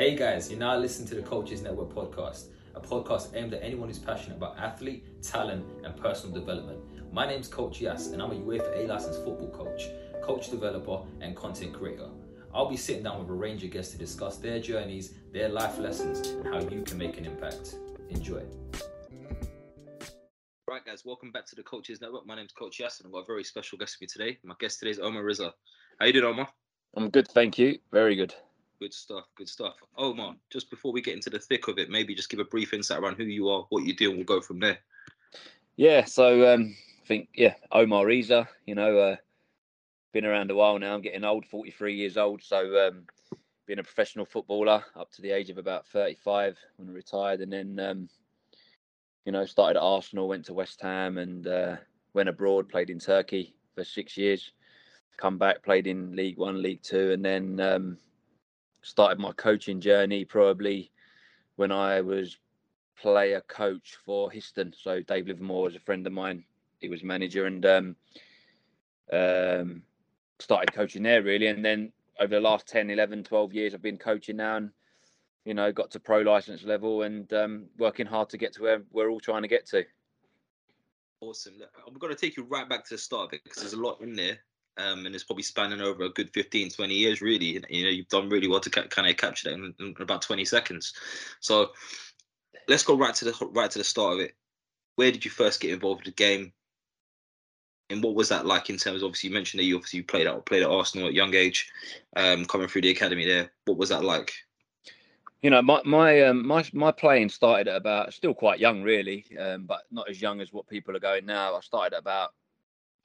Hey guys, you're now listening to the Coaches Network podcast, a podcast aimed at anyone who's passionate about athlete, talent, and personal development. My name's Coach Yas, and I'm a UEFA A licensed football coach, coach developer, and content creator. I'll be sitting down with a range of guests to discuss their journeys, their life lessons, and how you can make an impact. Enjoy. Right, guys, welcome back to the Coaches Network. My name's Coach Yas, and I've got a very special guest with me today. My guest today is Omer Riza. How you doing, Omer? I'm good, thank you. Very good. Good stuff. Good stuff. Omer, just before we get into the thick of it, maybe just give a brief insight around who you are, what you do, and we'll go from there. Yeah, so um, I think yeah, Omer Riza. You know, uh, been around a while now. I'm getting old, 43 years old. So um, been a professional footballer up to the age of about 35 when I retired, and then um, you know started at Arsenal, went to West Ham, and uh, went abroad, played in Turkey for six years. Come back, played in League One, League Two, and then um, started my coaching journey probably when I was player coach for Histon. So Dave Livermore was a friend of mine. He was manager and um, um, started coaching there really. And then over the last 10, 11, 12 years, I've been coaching now and, you know, got to pro license level and um, working hard to get to where we're all trying to get to. Awesome. I'm going to take you right back to the start of it because there's a lot in there um, and it's probably spanning over a good 15, 20 years, really. You know, you've done really well to kind of capture that in, in, about 20 seconds. So let's go right to the right to the start of it. Where did you first get involved with the game? And what was that like in terms? Of, obviously, you mentioned that you obviously played at played at Arsenal at young age, um, coming through the academy there. What was that like? You know, my my um, my my playing started at about still quite young, really, um, but not as young as what people are going now. I started about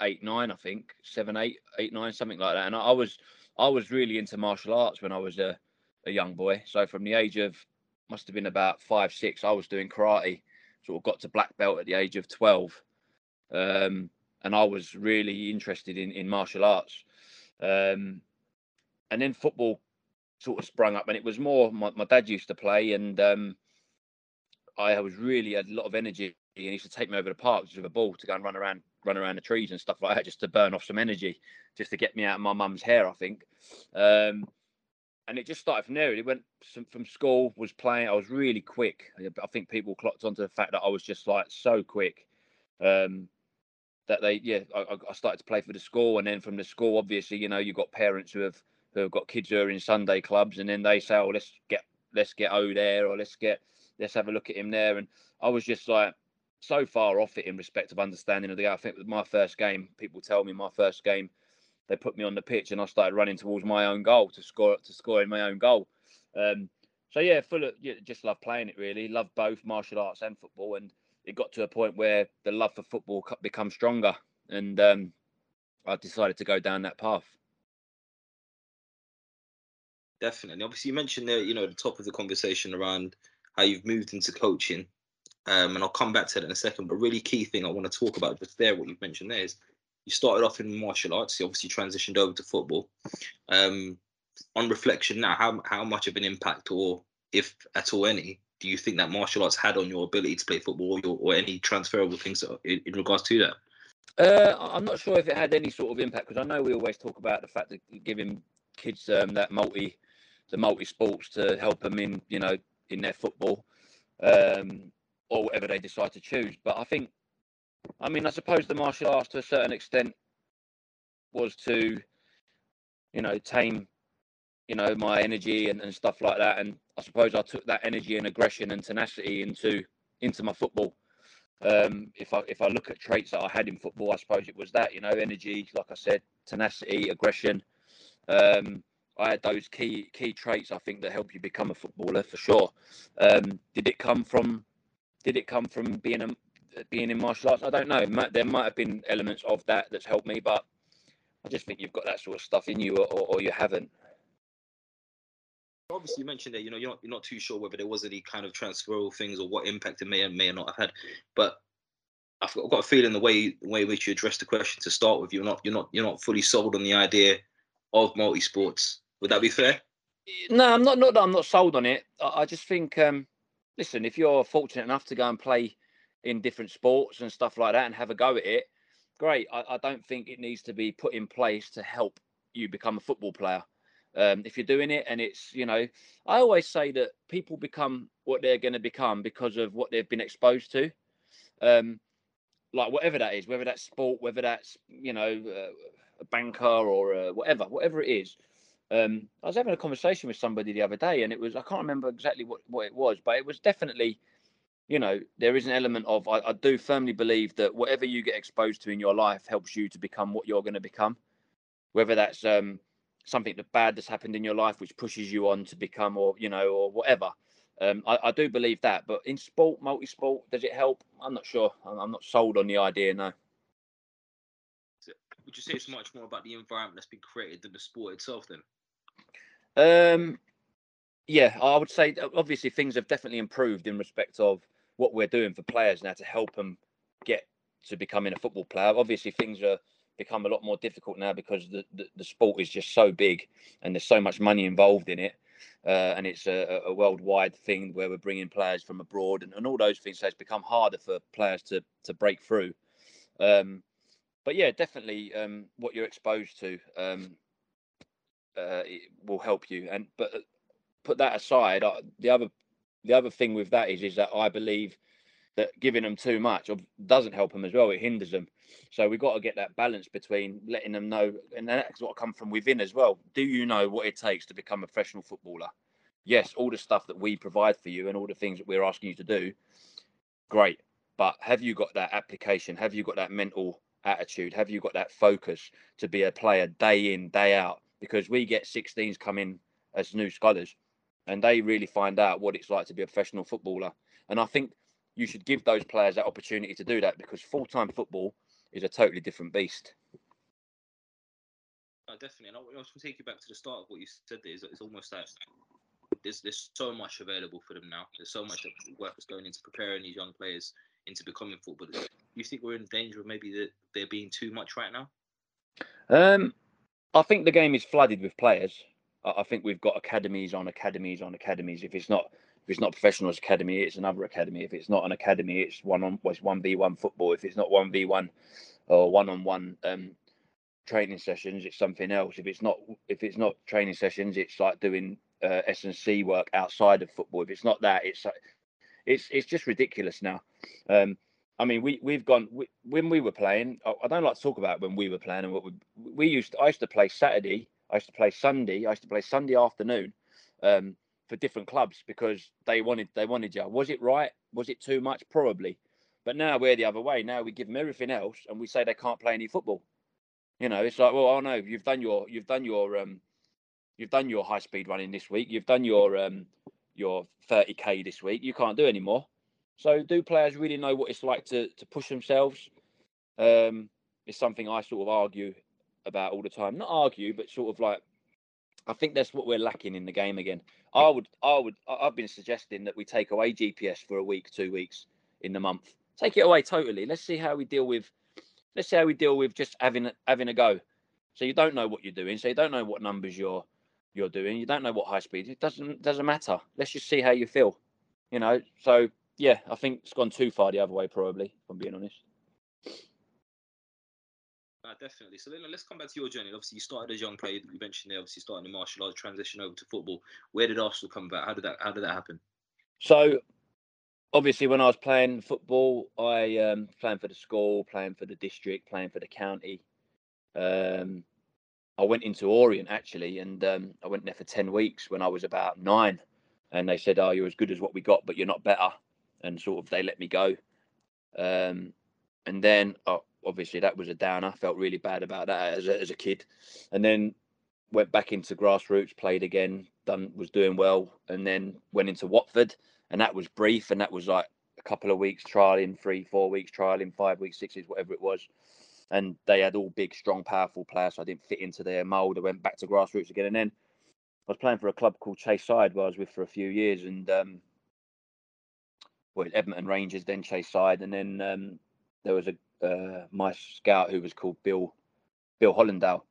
eight, nine, I think, seven, eight, eight, nine, something like that. And I, was I was really into martial arts when I was a, a young boy. So from the age of must have been about five, six, I was doing karate. Sort of got to black belt at the age of twelve, um, and I was really interested in in martial arts. Um, and then football sort of sprung up, and it was more my, my dad used to play, and um, I was really had a lot of energy. And he used to take me over the park with a ball to go and run around run around the trees and stuff like that just to burn off some energy, just to get me out of my mum's hair, I think. Um, and it just started from there. It went from school, was playing. I was really quick. I think people clocked onto the fact that I was just like so quick. Um, that they, yeah, I, I, started to play for the school, and then from the school, obviously, you know, you've got parents who have who have got kids who are in Sunday clubs, and then they say, "Oh, let's get let's get O there, or let's get let's have a look at him there." And I was just like, so far off it in respect of understanding of the game. I think with my first game, people tell me my first game, they put me on the pitch and I started running towards my own goal to score to score in my own goal. Um, so yeah, full of yeah, just love playing it really. Love both martial arts and football, and it got to a point where the love for football become stronger, and um, I decided to go down that path. Definitely. Obviously, you mentioned there, you know, the top of the conversation around how you've moved into coaching um, and I'll come back to that in a second. But really key thing I want to talk about just there, what you've mentioned there is you started off in martial arts. You obviously transitioned over to football. Um, on reflection now, how how much of an impact, or if at all any, do you think that martial arts had on your ability to play football, or, or any transferable things in, in regards to that? Uh, I'm not sure if it had any sort of impact because I know we always talk about the fact that giving kids um, that multi, the multi sports to help them in, you know, in their football. Um, or whatever they decide to choose. But I think, I mean, I suppose the martial arts to a certain extent was to, you know, tame, you know, my energy and, and stuff like that. And I suppose I took that energy and aggression and tenacity into into my football. Um, if I if I look at traits that I had in football, I suppose it was that, you know, energy, like I said, tenacity, aggression. Um, I had those key key traits I think that help you become a footballer for sure. Um, did it come from did it come from being a being in martial arts? I don't know. There might have been elements of that that's helped me, but I just think you've got that sort of stuff in you, or, or you haven't. Obviously, you mentioned that you know you're not you're not too sure whether there was any kind of transferable things or what impact it may or may not have had, but I've got a feeling the way the way in which you addressed the question to start with, you're not you're not you're not fully sold on the idea of multi sports. Would that be fair? No, I'm not. Not that I'm not sold on it. I, I just think, um, listen, if you're fortunate enough to go and play in different sports and stuff like that and have a go at it, great. I, I don't think it needs to be put in place to help you become a football player. Um, if you're doing it and it's, you know, I always say that people become what they're going to become because of what they've been exposed to. Um, like whatever that is, whether that's sport, whether that's, you know, uh, a banker or uh, whatever, whatever it is. Um, I was having a conversation with somebody the other day, and it was I can't remember exactly what, what it was, but it was definitely, you know, there is an element of I, I do firmly believe that whatever you get exposed to in your life helps you to become what you're going to become, whether that's um, something that bad that's happened in your life which pushes you on to become or you know or whatever. Um, I, I, do believe that, but in sport, multi-sport, does it help? I'm not sure. I'm, I'm not sold on the idea. No would you say it's much more about the environment that's been created than the sport itself then? Um, yeah, I would say obviously things have definitely improved in respect of what we're doing for players now to help them get to becoming a football player. Obviously, things are become a lot more difficult now because the, the, the sport is just so big and there's so much money involved in it. Uh, and it's a, a, worldwide thing where we're bringing players from abroad and, and all those things. So it's become harder for players to to break through. Um, but yeah, definitely um, what you're exposed to um, uh, will help you. And but uh, put that aside, uh, the other the other thing with that is is that I believe that giving them too much doesn't help them as well. It hinders them. So we've got to get that balance between letting them know, and that's what come from within as well. Do you know what it takes to become a professional footballer? Yes, all the stuff that we provide for you and all the things that we're asking you to do, great. But have you got that application? Have you got that mental attitude? Have you got that focus to be a player day in, day out? Because we get 16s coming as new scholars and they really find out what it's like to be a professional footballer. And I think you should give those players that opportunity to do that because full time football is a totally different beast. Definitely. And I want to take you back to the start of what you said there. It's almost like there's there's so much available for them now. There's so much work that's going into preparing these young players into becoming footballers. Do You think we're in danger of maybe that there being too much right now? Um, I think the game is flooded with players. I, think we've got academies on academies on academies. If it's not if it's not professionals academy, it's another academy. If it's not an academy, it's one on it's one v one football. If it's not one v one or one on one training sessions, it's something else. If it's not if it's not training sessions, it's like doing uh, S and C work outside of football. If it's not that, it's it's it's just ridiculous now. Um, I mean, we we've gone we, when we were playing. I, don't like to talk about when we were playing and what we we used. To, I used to play Saturday. I used to play Sunday. I used to play Sunday afternoon um, for different clubs because they wanted they wanted you. Was it right? Was it too much? Probably. But now we're the other way. Now we give them everything else, and we say they can't play any football. You know, it's like, well, oh no, you've done your you've done your um, you've done your high speed running this week. You've done your um, your 30k this week. You can't do anymore. So, do players really know what it's like to to push themselves? Um, it's something I sort of argue about all the time. Not argue, but sort of like I think that's what we're lacking in the game again. I would, I would, I've been suggesting that we take away GPS for a week, two weeks in the month. Take it away totally. Let's see how we deal with. Let's see how we deal with just having having a go. So you don't know what you're doing. So you don't know what numbers you're you're doing. You don't know what high speed. It doesn't doesn't matter. Let's just see how you feel. You know. So yeah, I think it's gone too far the other way, probably. If I'm being honest. Uh, definitely. So then let's come back to your journey. Obviously, you started as a young player. You mentioned there, obviously, starting in martial arts, transition over to football. Where did Arsenal come about? How did that? How did that happen? So, obviously, when I was playing football, I um, playing for the school, playing for the district, playing for the county. Um, I went into Orient actually, and um, I went there for ten weeks when I was about nine, and they said, "Oh, you're as good as what we got, but you're not better," and sort of they let me go. Um, and then oh, obviously that was a downer. Felt really bad about that as a, as a kid, and then went back into grassroots, played again, done was doing well, and then went into Watford, and that was brief, and that was like a couple of weeks trialing, three, four weeks trialing, five weeks, sixes, whatever it was and they had all big, strong, powerful players. So I didn't fit into their mold. I went back to grassroots again, and then I was playing for a club called Chase Side, where I was with for a few years, and um, well, Edmonton Rangers, then Chase Side, and then um, there was a uh, my scout who was called Bill Bill Hollindale,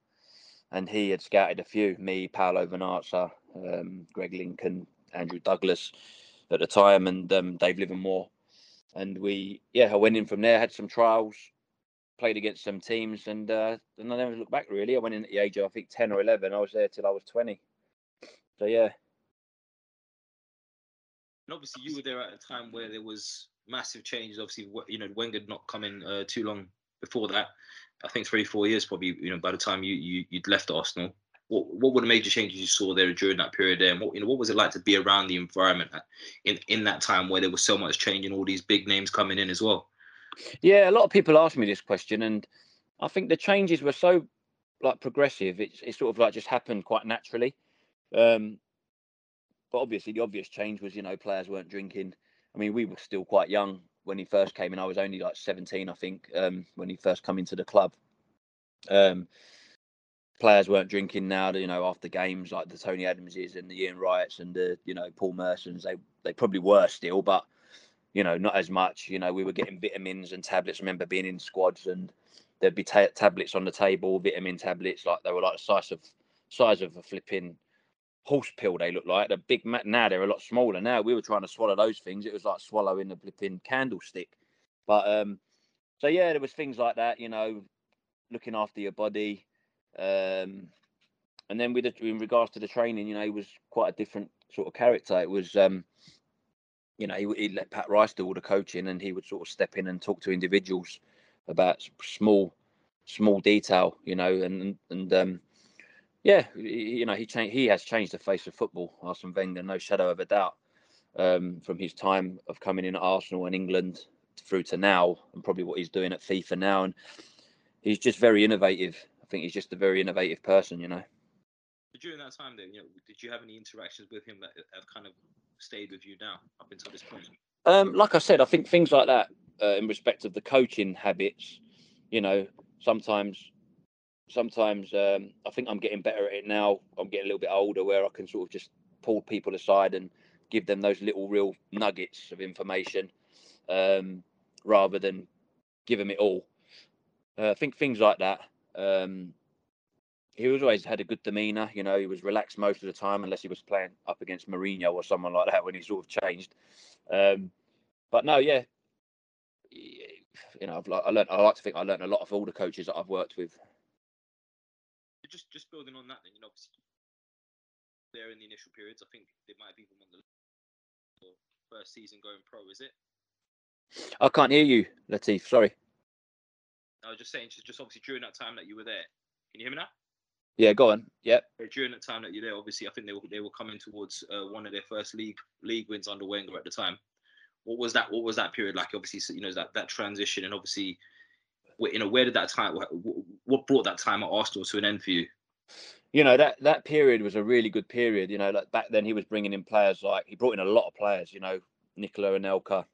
and he had scouted a few me, Paolo Vernazza, um, Greg Lincoln, Andrew Douglas at the time, and um, Dave Livermore, and we yeah I went in from there, had some trials, played against some teams, and uh, and I never looked back really. I went in at the age of I think ten or eleven. I was there till I was twenty. So yeah. And obviously, you were there at a time where there was massive changes. Obviously, you know Wenger not coming uh, too long before that. I think three, four years probably. You know, by the time you, you you'd left Arsenal, what what were the major changes you saw there during that period there? And what you know, what was it like to be around the environment in in that time where there was so much change and all these big names coming in as well? Yeah, a lot of people ask me this question, and I think the changes were so like progressive. It's it sort of like just happened quite naturally. Um, but obviously, the obvious change was you know players weren't drinking. I mean, we were still quite young when he first came in. I was only like 17, I think, um, when he first come into the club. Um, players weren't drinking now. You know, after games like the Tony Adamses and the Ian Wrights and the you know Paul Mersons, they they probably were still, but you know not as much. You know, we were getting vitamins and tablets. I remember being in squads and there'd be ta- tablets on the table, vitamin tablets, like they were like the size of size of a flipping horse pill they look like. They're big now. They're a lot smaller now. We were trying to swallow those things. It was like swallowing a flipping candlestick. But um, so yeah, there was things like that. You know, looking after your body. Um, and then with the, in regards to the training, you know, he was quite a different sort of character. It was, um, you know, he, he let Pat Rice do all the coaching, and he would sort of step in and talk to individuals about small, small detail, you know, and and um, yeah, you know, he changed. He has changed the face of football, Arsene Wenger, no shadow of a doubt. Um, from his time of coming in at Arsenal and England through to now, and probably what he's doing at FIFA now, and he's just very innovative. I think he's just a very innovative person, you know. During that time, then, you know, did you have any interactions with him that have kind of stayed with you now up until this point? Um, like I said, I think things like that uh, in respect of the coaching habits, you know, sometimes sometimes um, I think I'm getting better at it now. I'm getting a little bit older where I can sort of just pull people aside and give them those little real nuggets of information um, rather than give them it all. Uh, I think things like that. Um, he was always had a good demeanour. You know, he was relaxed most of the time, unless he was playing up against Mourinho or someone like that when he sort of changed. Um, but no, yeah, you know, I've, I learned. I like to think I learned a lot of all the coaches that I've worked with just just building on that, then you know, obviously there in the initial periods, I think they might have even won the first season going pro. Is it? I can't hear you, Latif. Sorry. I was just saying, just, just obviously during that time that you were there. Can you hear me now? Yeah, go on. Yeah. During that time that you're there, obviously, I think they were they were coming towards uh, one of their first league league wins under Wenger at the time. What was that? What was that period like? Obviously, you know that that transition, and obviously you know, where did that time? What brought that time at Arsenal to an end for you? You know that that period was a really good period. You know, like back then he was bringing in players like he brought in a lot of players. You know, Nicolas Anelka,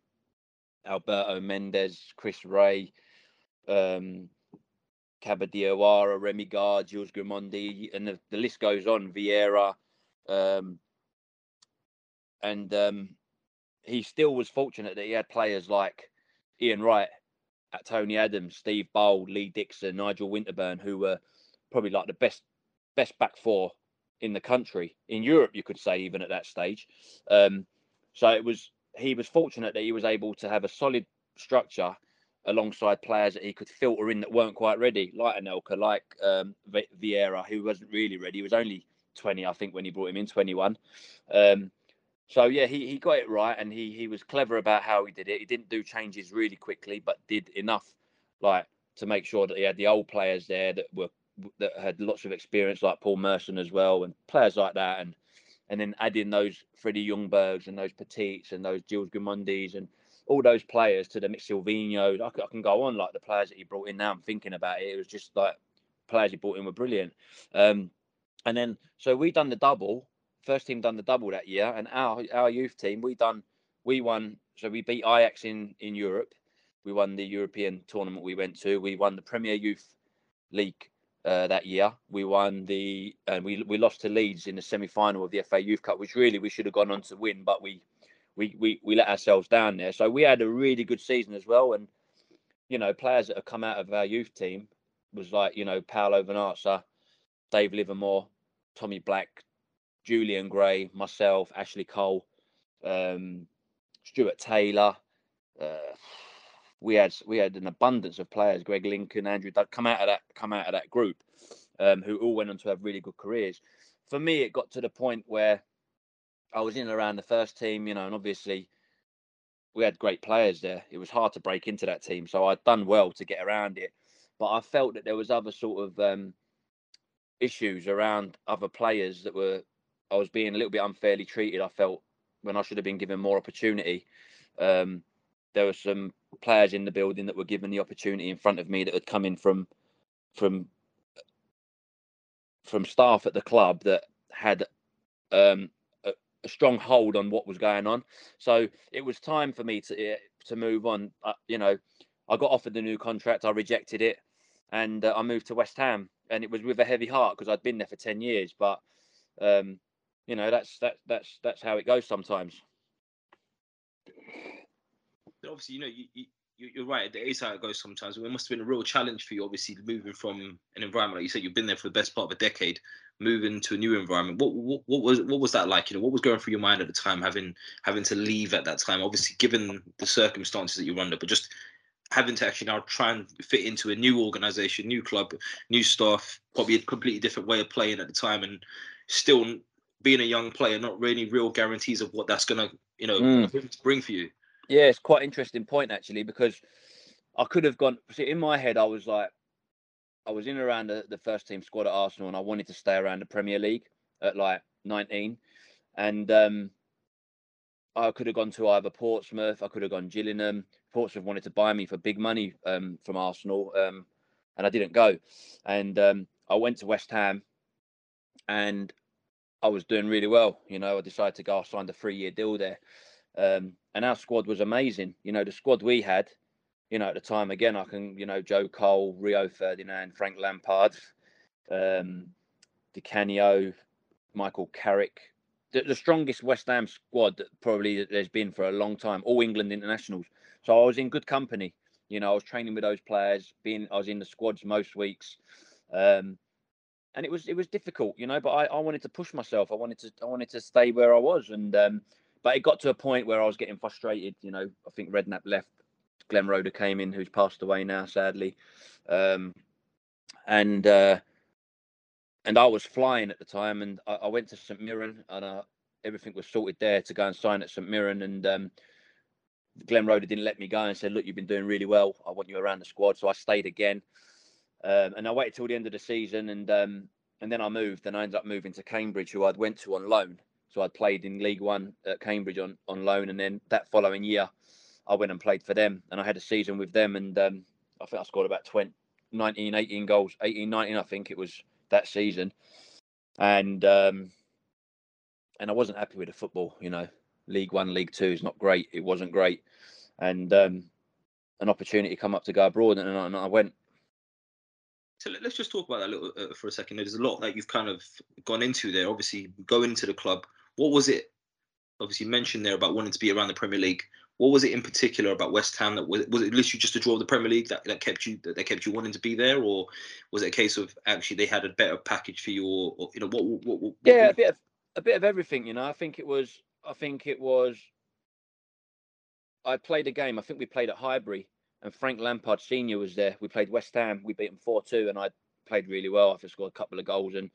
Alberto Méndez, Chris Wreh, um, Diawara, Rémi Garde, Jules Grimandi, and the, the list goes on. Vieira, um, and um, he still was fortunate that he had players like Ian Wright Tony Adams, Steve Bould, Lee Dixon, Nigel Winterburn, who were probably like the best best back four in the country in Europe, you could say, even at that stage. Um, so it was he was fortunate that he was able to have a solid structure alongside players that he could filter in that weren't quite ready, like Anelka, like um, Vieira, who wasn't really ready. He was only 20, I think, when he brought him in, 21. Um, so yeah, he, he got it right, and he he was clever about how he did it. He didn't do changes really quickly, but did enough, like to make sure that he had the old players there that were that had lots of experience, like Paul Merson as well, and players like that, and and then adding those Freddie Ljungbergs and those Petits and those Jules Grimandis and all those players to the Mick Silvinho. I, I can go on like the players that he brought in. Now I'm thinking about it. It was just like players he brought in were brilliant. Um, and then so we done the double first team done the double that year, and our our youth team we done we won. So we beat Ajax in in Europe. We won the European tournament we went to. We won the Premier Youth League uh, that year. We won the and we we lost to Leeds in the semi final of the FA Youth Cup, which really we should have gone on to win, but we we we we let ourselves down there. So we had a really good season as well, and you know players that have come out of our youth team was like you know Paolo Vernazza, Dave Livermore, Tommy Black, Julian Gray, myself, Ashley Cole, um, Stuart Taylor. Uh, we had we had an abundance of players, Greg Lincoln, Andrew that come out of that come out of that group, um, who all went on to have really good careers. For me, it got to the point where I was in and around the first team, you know, and obviously we had great players there. It was hard to break into that team, so I'd done well to get around it. But I felt that there was other sort of um, issues around other players that were I was being a little bit unfairly treated. I felt when I should have been given more opportunity. Um, there were some players in the building that were given the opportunity in front of me that had come in from from from staff at the club that had um, a, a, strong hold on what was going on. So it was time for me to eh, to move on. You know, I got offered the new contract. I rejected it, and uh, I moved to West Ham. And it was with a heavy heart because I'd been there for ten years. But um, you know, that's that that's that's how it goes sometimes obviously, you know, you, you you're right. It is how it goes sometimes. It must have been a real challenge for you, obviously, moving from an environment like you said. You've been there for the best part of a decade, moving to a new environment. What, what what was what was that like? You know, what was going through your mind at the time, having having to leave at that time? Obviously, given the circumstances that you're under, but just having to actually now try and fit into a new organization, new club, new staff, probably a completely different way of playing at the time, and still being a young player, not really real guarantees of what that's gonna, you know, mm. bring for you. Yeah, it's quite interesting point actually because I could have gone. See, in my head, I was like, I was in around the, the first team squad at Arsenal, and I wanted to stay around the Premier League at like 19, and um, I could have gone to either Portsmouth, I could have gone Gillingham. Portsmouth wanted to buy me for big money um, from Arsenal, um, and I didn't go. And um, I went to West Ham, and I was doing really well. You know, I decided to go. I signed a three-year deal there, um, and our squad was amazing. You know, the squad we had, you know, at the time, again, I can, you know, Joe Cole, Rio Ferdinand, Frank Lampard, um, Michael Carrick, the, the, strongest West Ham squad that probably there's been for a long time, all England internationals. So I was in good company. You know, I was training with those players, being I was in the squads most weeks. Um, and it was it was difficult, you know, but I, I wanted to push myself. I wanted to I wanted to stay where I was and um, but it got to a point where I was getting frustrated. You know, I think Redknapp left, Glenn Roeder came in, who's passed away now, sadly, um, and uh, and I was flying at the time, and I, I went to St Mirren, and uh, everything was sorted there to go and sign at St Mirren, and um, Glenn Roeder didn't let me go and said, "Look, you've been doing really well. I want you around the squad." So I stayed again, um, and I waited till the end of the season, and um, and then I moved, and I ended up moving to Cambridge, who I'd went to on loan. So I'd played in League One at Cambridge on, on loan, and then that following year, I went and played for them, and I had a season with them, and um, I think I scored about 20, 19, 18 goals, 18, 19, I think it was that season, and um, and I wasn't happy with the football. You know, League One, League Two is not great. It wasn't great, and um, an opportunity come up to go abroad, and and I went. So let's just talk about that a little uh, for a second. There's a lot that you've kind of gone into there. Obviously, going into the club, what was it? Obviously, mentioned there about wanting to be around the Premier League. What was it in particular about West Ham that was, was it literally just a draw of the Premier League that, that kept you that, that kept you wanting to be there, or was it a case of actually they had a better package for you, or, or you know what, what, what, what Yeah, a bit of a bit of everything. You know, I think it was. I think it was. I played a game. I think we played at Highbury, and Frank Lampard Senior was there. We played West Ham. We beat them four two, and I played really well. I scored a couple of goals, and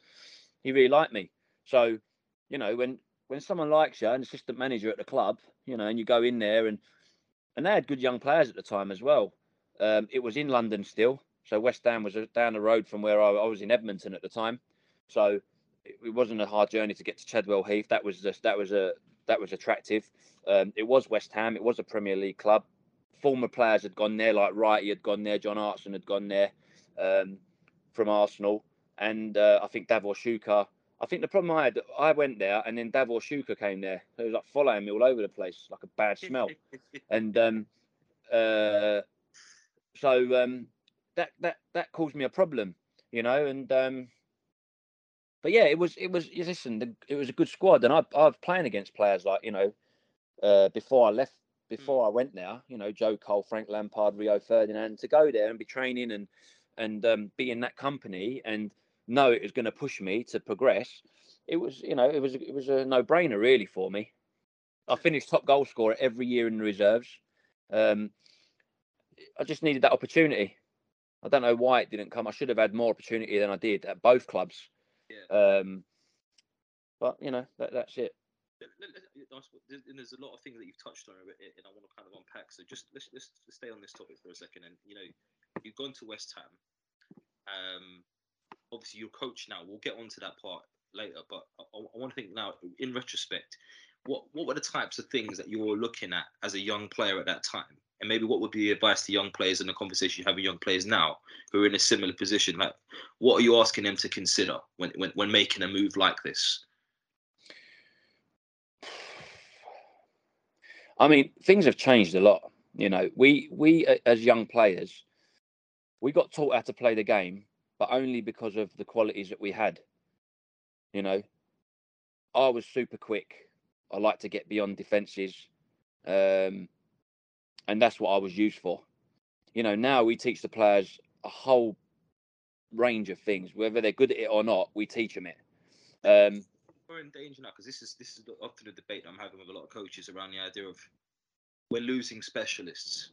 he really liked me. So, you know, when when someone likes you, an assistant manager at the club, you know, and you go in there and and they had good young players at the time as well. Um, it was in London still, so West Ham was uh, down the road from where I, I was in Edmonton at the time, so it, it, wasn't a hard journey to get to Chadwell Heath. That was just that was a that was attractive. Um, it was West Ham. It was a Premier League club. Former players had gone there, like Wrighty had gone there, John Hartson had gone there um, from Arsenal, and uh, I think Davor Šuker I think the problem I had, I went there and then Davor Šuker came there. He was like following me all over the place, like a bad smell. and um, uh, so um, that that that caused me a problem. you know, and um, but yeah, it was it was listen, the, it was a good squad, and I I was playing against players like you know, uh, before I left, before mm. I went there, you know, Joe Cole, Frank Lampard, Rio Ferdinand, to go there and be training and and um, be in that company and know it was going to push me to progress. It was, you know, it was it was a no brainer really for me. I finished top goal scorer every year in the reserves. Um, I just needed that opportunity. I don't know why it didn't come. I should have had more opportunity than I did at both clubs. Yeah. Um, but you know that, that's it. There's a lot of things that you've touched on, and I want to kind of unpack. So just let's, let's stay on this topic for a second. And you know, you've gone to West Ham. Um, obviously, you're coach now. We'll get onto that part later, but I, I want to think now, in retrospect, what what were the types of things that you were looking at as a young player at that time? And maybe what would be advice to young players in the conversation you have with young players now who are in a similar position? Like, what are you asking them to consider when when, when making a move like this? I mean, things have changed a lot. You know, we we as young players, we got taught how to play the game, but only because of the qualities that we had. You know, I was super quick. I like to get beyond defences, um, and that's what I was used for. You know, now we teach the players a whole range of things, whether they're good at it or not. We teach them it. Um, we're in danger now because this is this is often a debate I'm having with a lot of coaches around the idea of we're losing specialists,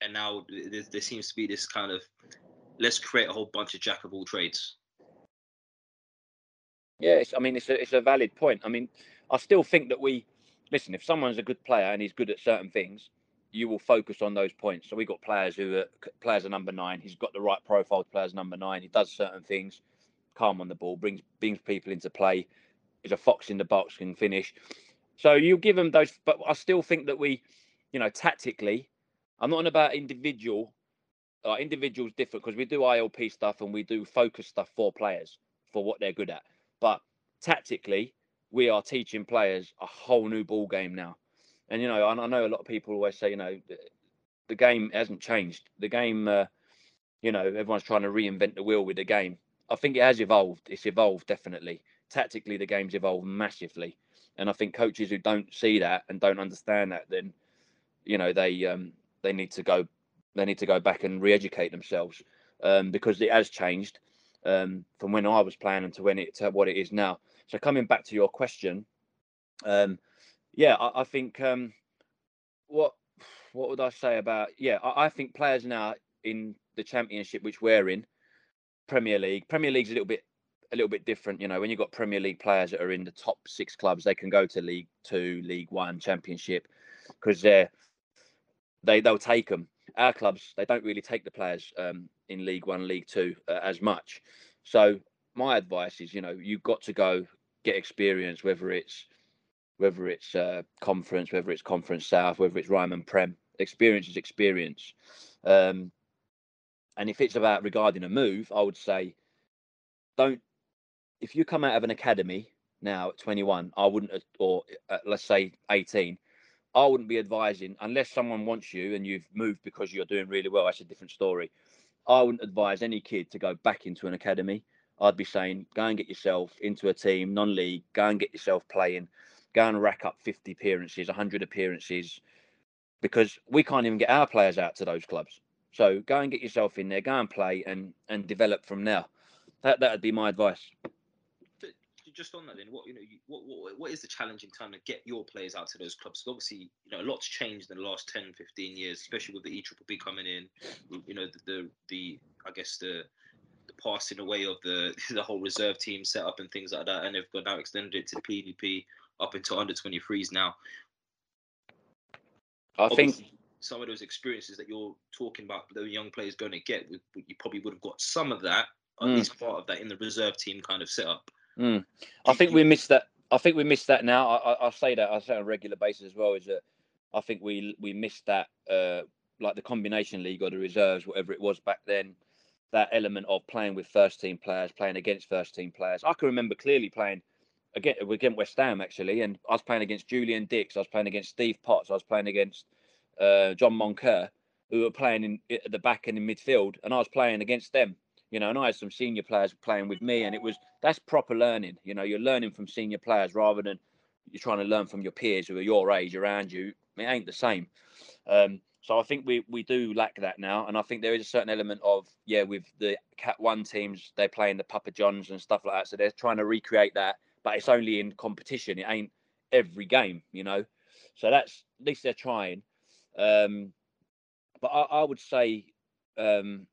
and now there, there seems to be this kind of let's create a whole bunch of jack of all trades. Yeah, I mean it's a it's a valid point. I mean, I still think that we listen. If someone's a good player and he's good at certain things, you will focus on those points. So we got players who are players are number nine. He's got the right profile. Players number nine. He does certain things, calm on the ball, brings brings people into play. Is a fox in the box, can finish. So you give them those, but I still think that we, you know, tactically, I'm not on about individual. Individuals different because we do ILP stuff and we do focus stuff for players for what they're good at. But tactically, we are teaching players a whole new ball game now. And you know, I, I know a lot of people always say, you know, the, the game hasn't changed. The game, uh, you know, everyone's trying to reinvent the wheel with the game. I think it has evolved. It's evolved definitely. Tactically, the game's evolved massively. And I think coaches who don't see that and don't understand that, then, you know, they um, they need to go they need to go back and re-educate themselves um, because it has changed um, from when I was playing to when it to what it is now. So coming back to your question, um, yeah, I, I think um, what what would I say about yeah, I, I, think players now in the championship which we're in, Premier League, Premier League's a little bit a little bit different. You know, when you've got Premier League players that are in the top six clubs, they can go to League Two, League One, Championship because they're they they'll take them. Our clubs they don't really take the players um, in League One, League Two uh, as much. So my advice is, you know, you've got to go get experience, whether it's whether it's uh, conference, whether it's conference south, whether it's Ryman Prem. Experience is experience. Um, and if it's about regarding a move, I would say, don't. If you come out of an academy now at 21, I wouldn't, or uh, let's say 18, I wouldn't be advising unless someone wants you and you've moved because you're doing really well. That's a different story. I wouldn't advise any kid to go back into an academy. I'd be saying go and get yourself into a team, non-league. Go and get yourself playing. Go and rack up 50 appearances, 100 appearances, because we can't even get our players out to those clubs. So go and get yourself in there. Go and play and and develop from there. That that would be my advice just on that, then, what you know, you, what, what what is the challenge in time to get your players out to those clubs? Because obviously, you know, a lot's changed in the last 10, 15 years, especially with the E Triple P coming in. You know, the, the the I guess the the passing away of the the whole reserve team setup and things like that, and they've got now extended it to the PDP up into under 23s now. I Obviously, think some of those experiences that you're talking about, the young players going to get, you probably would have got some of that, at mm. least part of that, in the reserve team kind of setup. Mm. I think we missed that. I think we missed that now. I, I, say that I say on a regular basis as well. Is that I think we we missed that, uh, like the combination league or the reserves, whatever it was back then. That element of playing with first team players, playing against first team players. I can remember clearly playing again against West Ham actually, and I was playing against Julian Dicks, I was playing against Steve Potts. I was playing against uh, John Moncur, who were playing in at the back and in midfield, and I was playing against them. You know, and I had some senior players playing with me, and it was that's proper learning. You know, you're learning from senior players rather than you're trying to learn from your peers who are your age around you. It ain't the same. Um, so I think we we do lack that now, and I think there is a certain element of yeah, with the Cat One teams, they're playing the Papa Johns and stuff like that, so they're trying to recreate that, but it's only in competition. It ain't every game, you know. So that's at least they're trying. Um, but I, I would say um,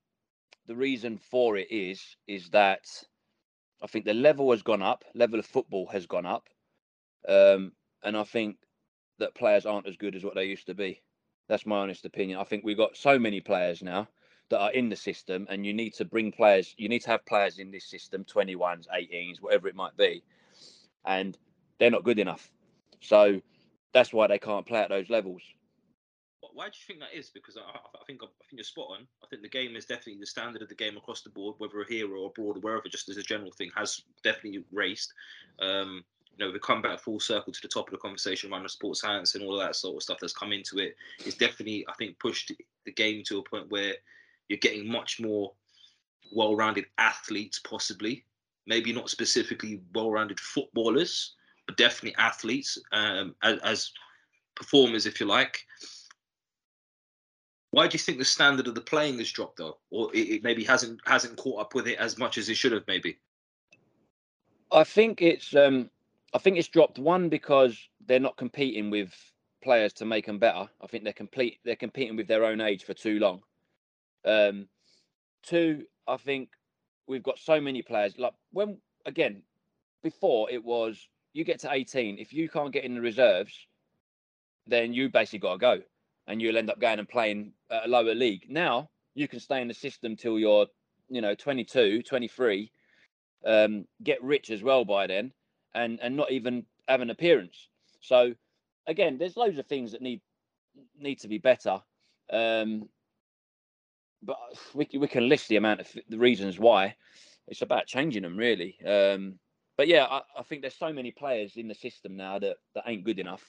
the reason for it is is that I think the level has gone up, level of football has gone up, um, and I think that players aren't as good as what they used to be. That's my honest opinion. I think we've got so many players now that are in the system, and you need to bring players. You need to have players in this system, 21s, 18s, whatever it might be, and they're not good enough. So that's why they can't play at those levels. Why do you think that is? Because I, I think I think you're spot on. I think the game is definitely the standard of the game across the board, whether here or abroad or wherever, just as a general thing, has definitely raised. Um, you know, we come back full circle to the top of the conversation around the sports science and all that sort of stuff that's come into it. It's definitely, I think, pushed the game to a point where you're getting much more well-rounded athletes, possibly. Maybe not specifically well-rounded footballers, but definitely athletes um, as, as performers, if you like. Why do you think the standard of the playing has dropped, though, or it, it maybe hasn't hasn't caught up with it as much as it should have? Maybe. I think it's um, I think it's dropped one because they're not competing with players to make them better. I think they're complete they're competing with their own age for too long. Um, two, I think we've got so many players. Like when again, before it was you get to 18, if you can't get in the reserves, then you basically got to go and you'll end up going and playing a lower league. Now you can stay in the system till you're, you know, 22, 23, um, get rich as well by then and, and not even have an appearance. So again, there's loads of things that need need to be better. Um, but we, we can list the amount of the reasons why. It's about changing them, really. Um, but yeah, I, I, think there's so many players in the system now that, that ain't good enough.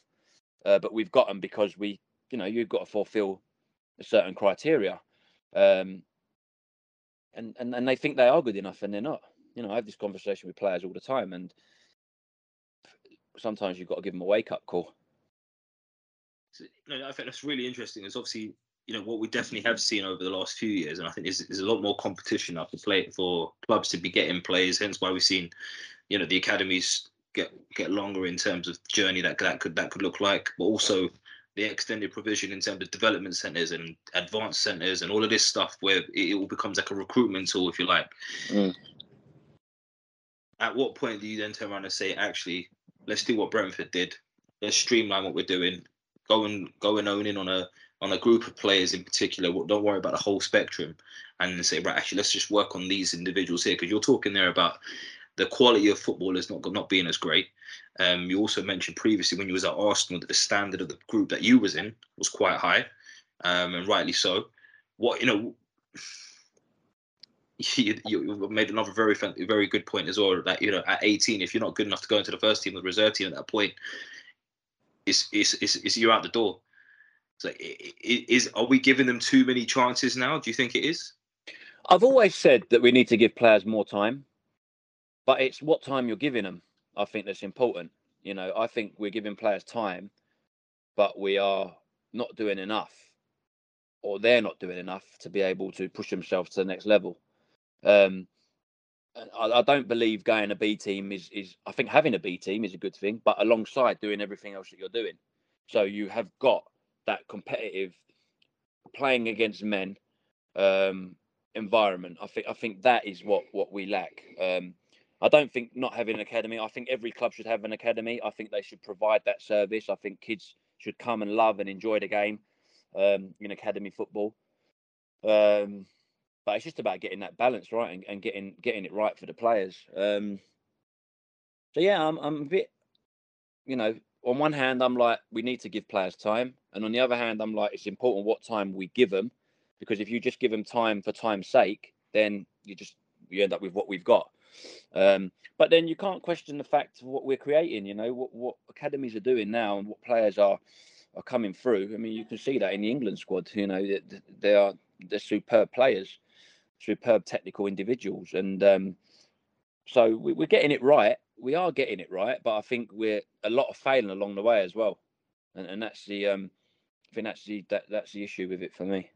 Uh, but we've got them because we, you know, you've got to fulfil a certain criteria. Um, and, and, and they think they are good enough and they're not. You know, I have this conversation with players all the time and sometimes you've got to give them a wake up call. no, I think that's really interesting. It's obviously you know what we definitely have seen over the last few years, and I think there's, there's a lot more competition now for play for clubs to be getting players. Hence why we've seen you know the academies get get longer in terms of journey that that could that could look like, but also the extended provision in terms of development centers and advanced centers and all of this stuff where it, it all becomes like a recruitment tool, if you like. Mm. At what point do you then turn around and say, actually, let's do what Brentford did. Let's streamline what we're doing. Go and go and own in on a on a group of players in particular. Don't worry about the whole spectrum, and say right, actually, let's just work on these individuals here because you're talking there about the quality of football is not not being as great. Um, you also mentioned previously when you was at Arsenal that the standard of the group that you was in was quite high, um, and rightly so. What you know, you, you made another very very good point as well. That you know, at 18, if you're not good enough to go into the first team or the reserve team at that point, is is you're out the door. So is are we giving them too many chances now? Do you think it is? I've always said that we need to give players more time but it's what time you're giving them. I think that's important. You know, I think we're giving players time, but we are not doing enough, or they're not doing enough to be able to push themselves to the next level. Um, I, I, don't believe going a B team is is. I think having a B team is a good thing, but alongside doing everything else that you're doing, so you have got that competitive playing against men um, environment. I think I think that is what what we lack. Um, I don't think not having an academy. I think every club should have an academy. I think they should provide that service. I think kids should come and love and enjoy the game um, in academy football. Um, but it's just about getting that balance right and, and getting getting it right for the players. Um, so yeah, I'm I'm a bit, you know, on one hand I'm like we need to give players time, and on the other hand I'm like it's important what time we give them, because if you just give them time for time's sake, then you just you end up with what we've got. Um, but then you can't question the fact of what we're creating. You know what what academies are doing now and what players are are coming through. I mean, you can see that in the England squad. You know, they are they're superb players. superb technical individuals, and um, so we, we're getting it right. We are getting it right, but I think we're a lot of failing along the way as well, and, and that's the um, I think that's the that, that's the issue with it for me.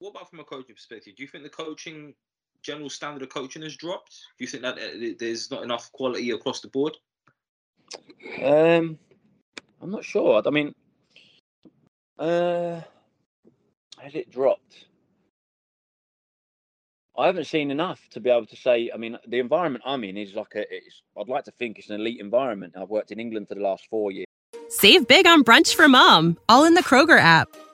What about from a coaching perspective? Do you think the coaching general standard of coaching has dropped? Do you think that uh, there's not enough quality across the board? Um, I'm not sure. I mean, uh, has it dropped? I haven't seen enough to be able to say. I mean, the environment I'm in is like a. It's, I'd like to think it's an elite environment. I've worked in England for the last four years. Save big on brunch for mom, all in the Kroger app.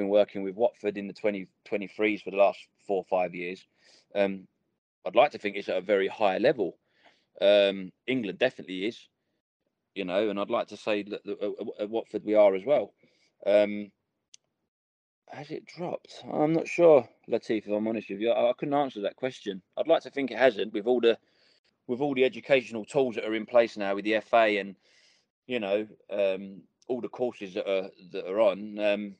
Been working with Watford in the 2023s for the last four or five years. Um, I'd like to think it's at a very high level. Um, England definitely is, you know, and I'd like to say that at Watford we are as well. Um, has it dropped? I'm not sure, Latif. If I'm honest with you, I, I, couldn't answer that question. I'd like to think it hasn't, with all the with all the educational tools that are in place now, with the FA and you know um, all the courses that are that are on. Um,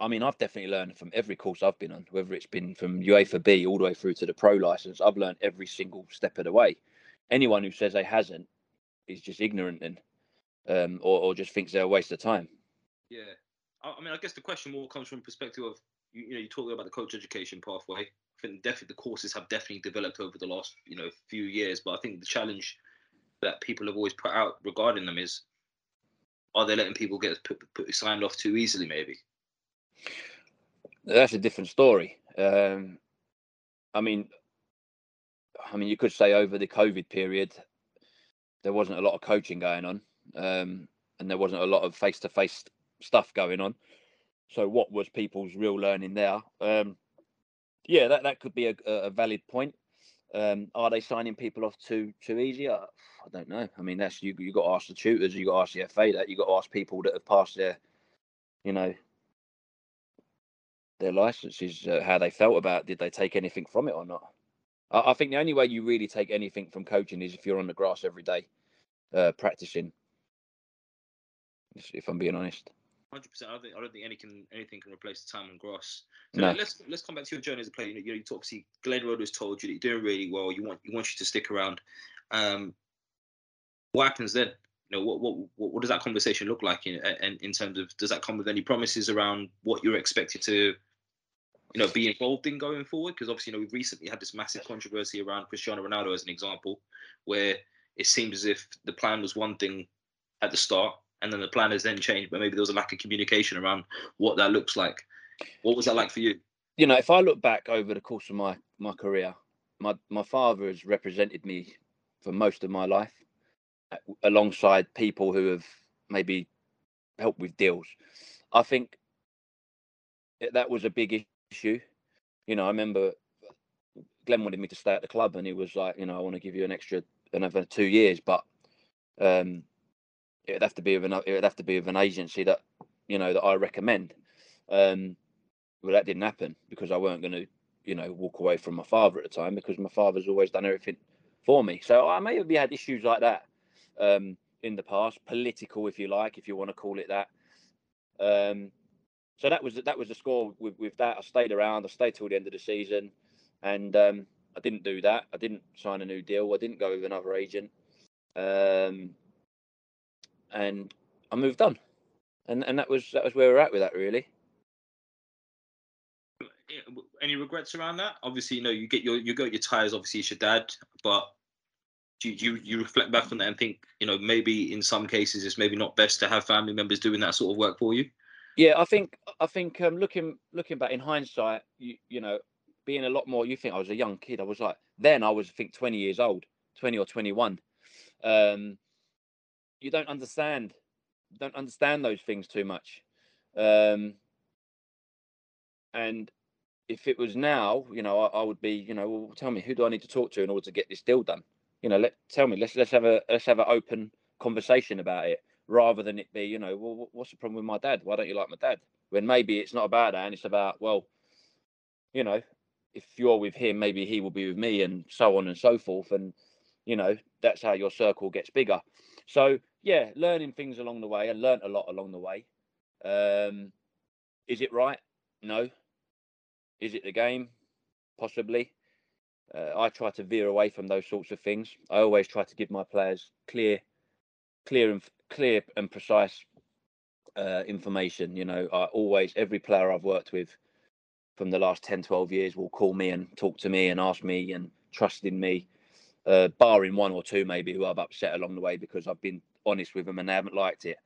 I mean, I've definitely learned from every course I've been on, whether it's been from UEFA B all the way through to the pro license. I've learned every single step of the way. Anyone who says they hasn't is just ignorant and um, or, or just thinks they're a waste of time. Yeah, I mean, I guess the question more comes from the perspective of you, you know you talk about the coach education pathway. I think definitely the courses have definitely developed over the last you know few years, but I think the challenge that people have always put out regarding them is are they letting people get put, put signed off too easily? Maybe that's a different story. Um, I mean, I mean, you could say over the COVID period, there wasn't a lot of coaching going on, um, and there wasn't a lot of face-to-face stuff going on. So, what was people's real learning there? Um, yeah, that, that could be a, a valid point. Um, are they signing people off too too easy? I, I don't know. I mean, that's you. You got to ask the tutors. You got to ask the FA that. You got to ask people that have passed their, you know, their licenses, uh, how they felt about. It. Did they take anything from it or not? I, I, think the only way you really take anything from coaching is if you're on the grass every day, uh, practicing. If I'm being honest. Hundred percent. I don't think I don't think anything anything can replace the time on grass. So no. let's let's come back to your journey as a player. You know, you, you obviously Glenn Roeder has told you that you're doing really well. You want you want you to stick around. Um, what happens then? You know, what what what, does that conversation look like in, in in terms of does that come with any promises around what you're expected to you know, be involved in going forward? Because obviously, you know, we've recently had this massive controversy around Cristiano Ronaldo as an example, where it seems as if the plan was one thing at the start, and then the plan has then changed, but maybe there was a lack of communication around what that looks like. What was that like for you? You know, if I look back over the course of my my career, my my father has represented me for most of my life, uh, alongside people who have maybe helped with deals. I think that was a big issue. You know, I remember Glenn wanted me to stay at the club, and he was like, you know, I want to give you an extra another two years, but um, it'd have to be with an it'd have to be with an agency that you know that I recommend. Um, well, that didn't happen because I weren't going to, you know, walk away from my father at the time because my father's always done everything for me. So I may have had issues like that um, in the past, political, if you like, if you want to call it that. Um, so that was that was the score with, with that. I stayed around. I stayed till the end of the season, and um, I didn't do that. I didn't sign a new deal. I didn't go with another agent, um, and I moved on, and and that was that was where we're at with that really. Any regrets around that? Obviously, you know you get your you got your tires. Obviously, it's your dad, but do you, you reflect back on that and think you know maybe in some cases it's maybe not best to have family members doing that sort of work for you? Yeah, I think I think um, looking looking back in hindsight, you you know, being a lot more. You think I was a young kid. I was like then I was I think twenty years old, twenty or twenty one. Um, you don't understand don't understand those things too much, um, and if it was now, you know, I, I, would be, you know, well, tell me who do I need to talk to in order to get this deal done? You know, let tell me, let's let's have a let's have an open conversation about it rather than it be, you know, well, what's the problem with my dad? Why don't you like my dad? When maybe it's not about that, and it's about, well, you know, if you're with him, maybe he will be with me, and so on and so forth, and you know, that's how your circle gets bigger. So yeah, learning things along the way, and learned a lot along the way. Um, is it right? No. Is it the game? Possibly. Uh, I try to veer away from those sorts of things. I always try to give my players clear, clear and clear and precise uh, information. You know, I always every player I've worked with from the last 10, 12 years will call me and talk to me and ask me and trust in me. Uh, barring one or two maybe who I've upset along the way because I've been honest with them and they haven't liked it.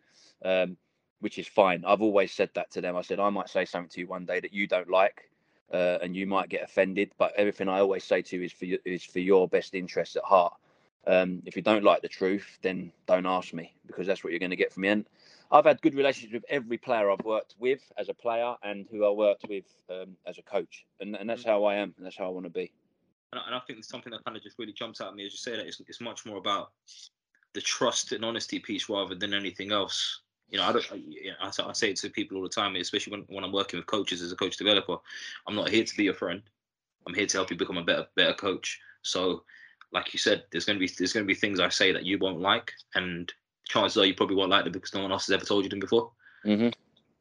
Um, which is fine. I've always said that to them. I said I might say something to you one day that you don't like, uh, and you might get offended. But everything I always say to you is for you, is for your best interest at heart. Um, if you don't like the truth, then don't ask me because that's what you're going to get from me. And I've had good relationships with every player I've worked with as a player and who I worked with um, as a coach, and, and that's mm. how I am, and that's how I want to be. And I, think something that kind of just really jumps out at me as you say that it's, it's much more about the trust and honesty piece rather than anything else you know, I don't. I, I, say it to people all the time, especially when, when I'm working with coaches as a coach developer. I'm not here to be your friend. I'm here to help you become a better better coach. So, like you said, there's gonna be there's gonna be things I say that you won't like, and chances are you probably won't like them because no one else has ever told you them before. Mm-hmm.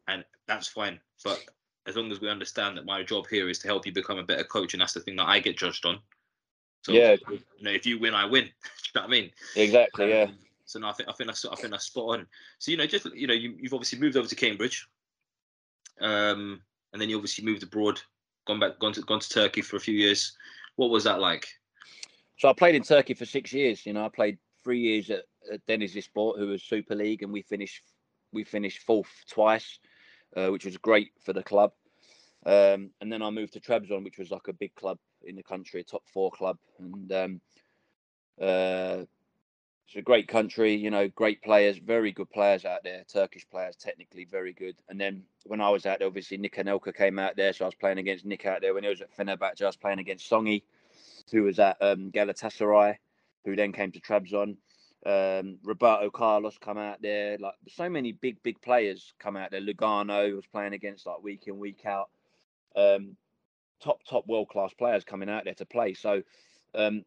And that's fine. But as long as we understand that my job here is to help you become a better coach, and that's the thing that I get judged on. So, yeah, you know, if you win, I win. you know what I mean? Exactly. Um, yeah. So no, I think I think that's I think that's spot on. So you know, just you know, you, have obviously moved over to Cambridge, um, and then you obviously moved abroad, gone back, gone to gone to Turkey for a few years. What was that like? So I played in Turkey for six years. You know, I played three years at, at Denizlispor, who was Super League, and we finished we finished fourth twice, uh, which was great for the club. Um, and then I moved to Trabzon, which was like a big club in the country, a top four club, and um, uh, it's a great country, you know, great players, very good players out there, Turkish players, technically very good. And then when I was out there, obviously Nick Anelka came out there, so I was playing against Nick out there. When he was at Fenerbahce, I was playing against Songi, who was at um, Galatasaray, who then came to Trabzon. Um, Roberto Carlos come out there, like so many big, big players come out there. Lugano was playing against like week in, week out. Um, top, top world class players coming out there to play. So um,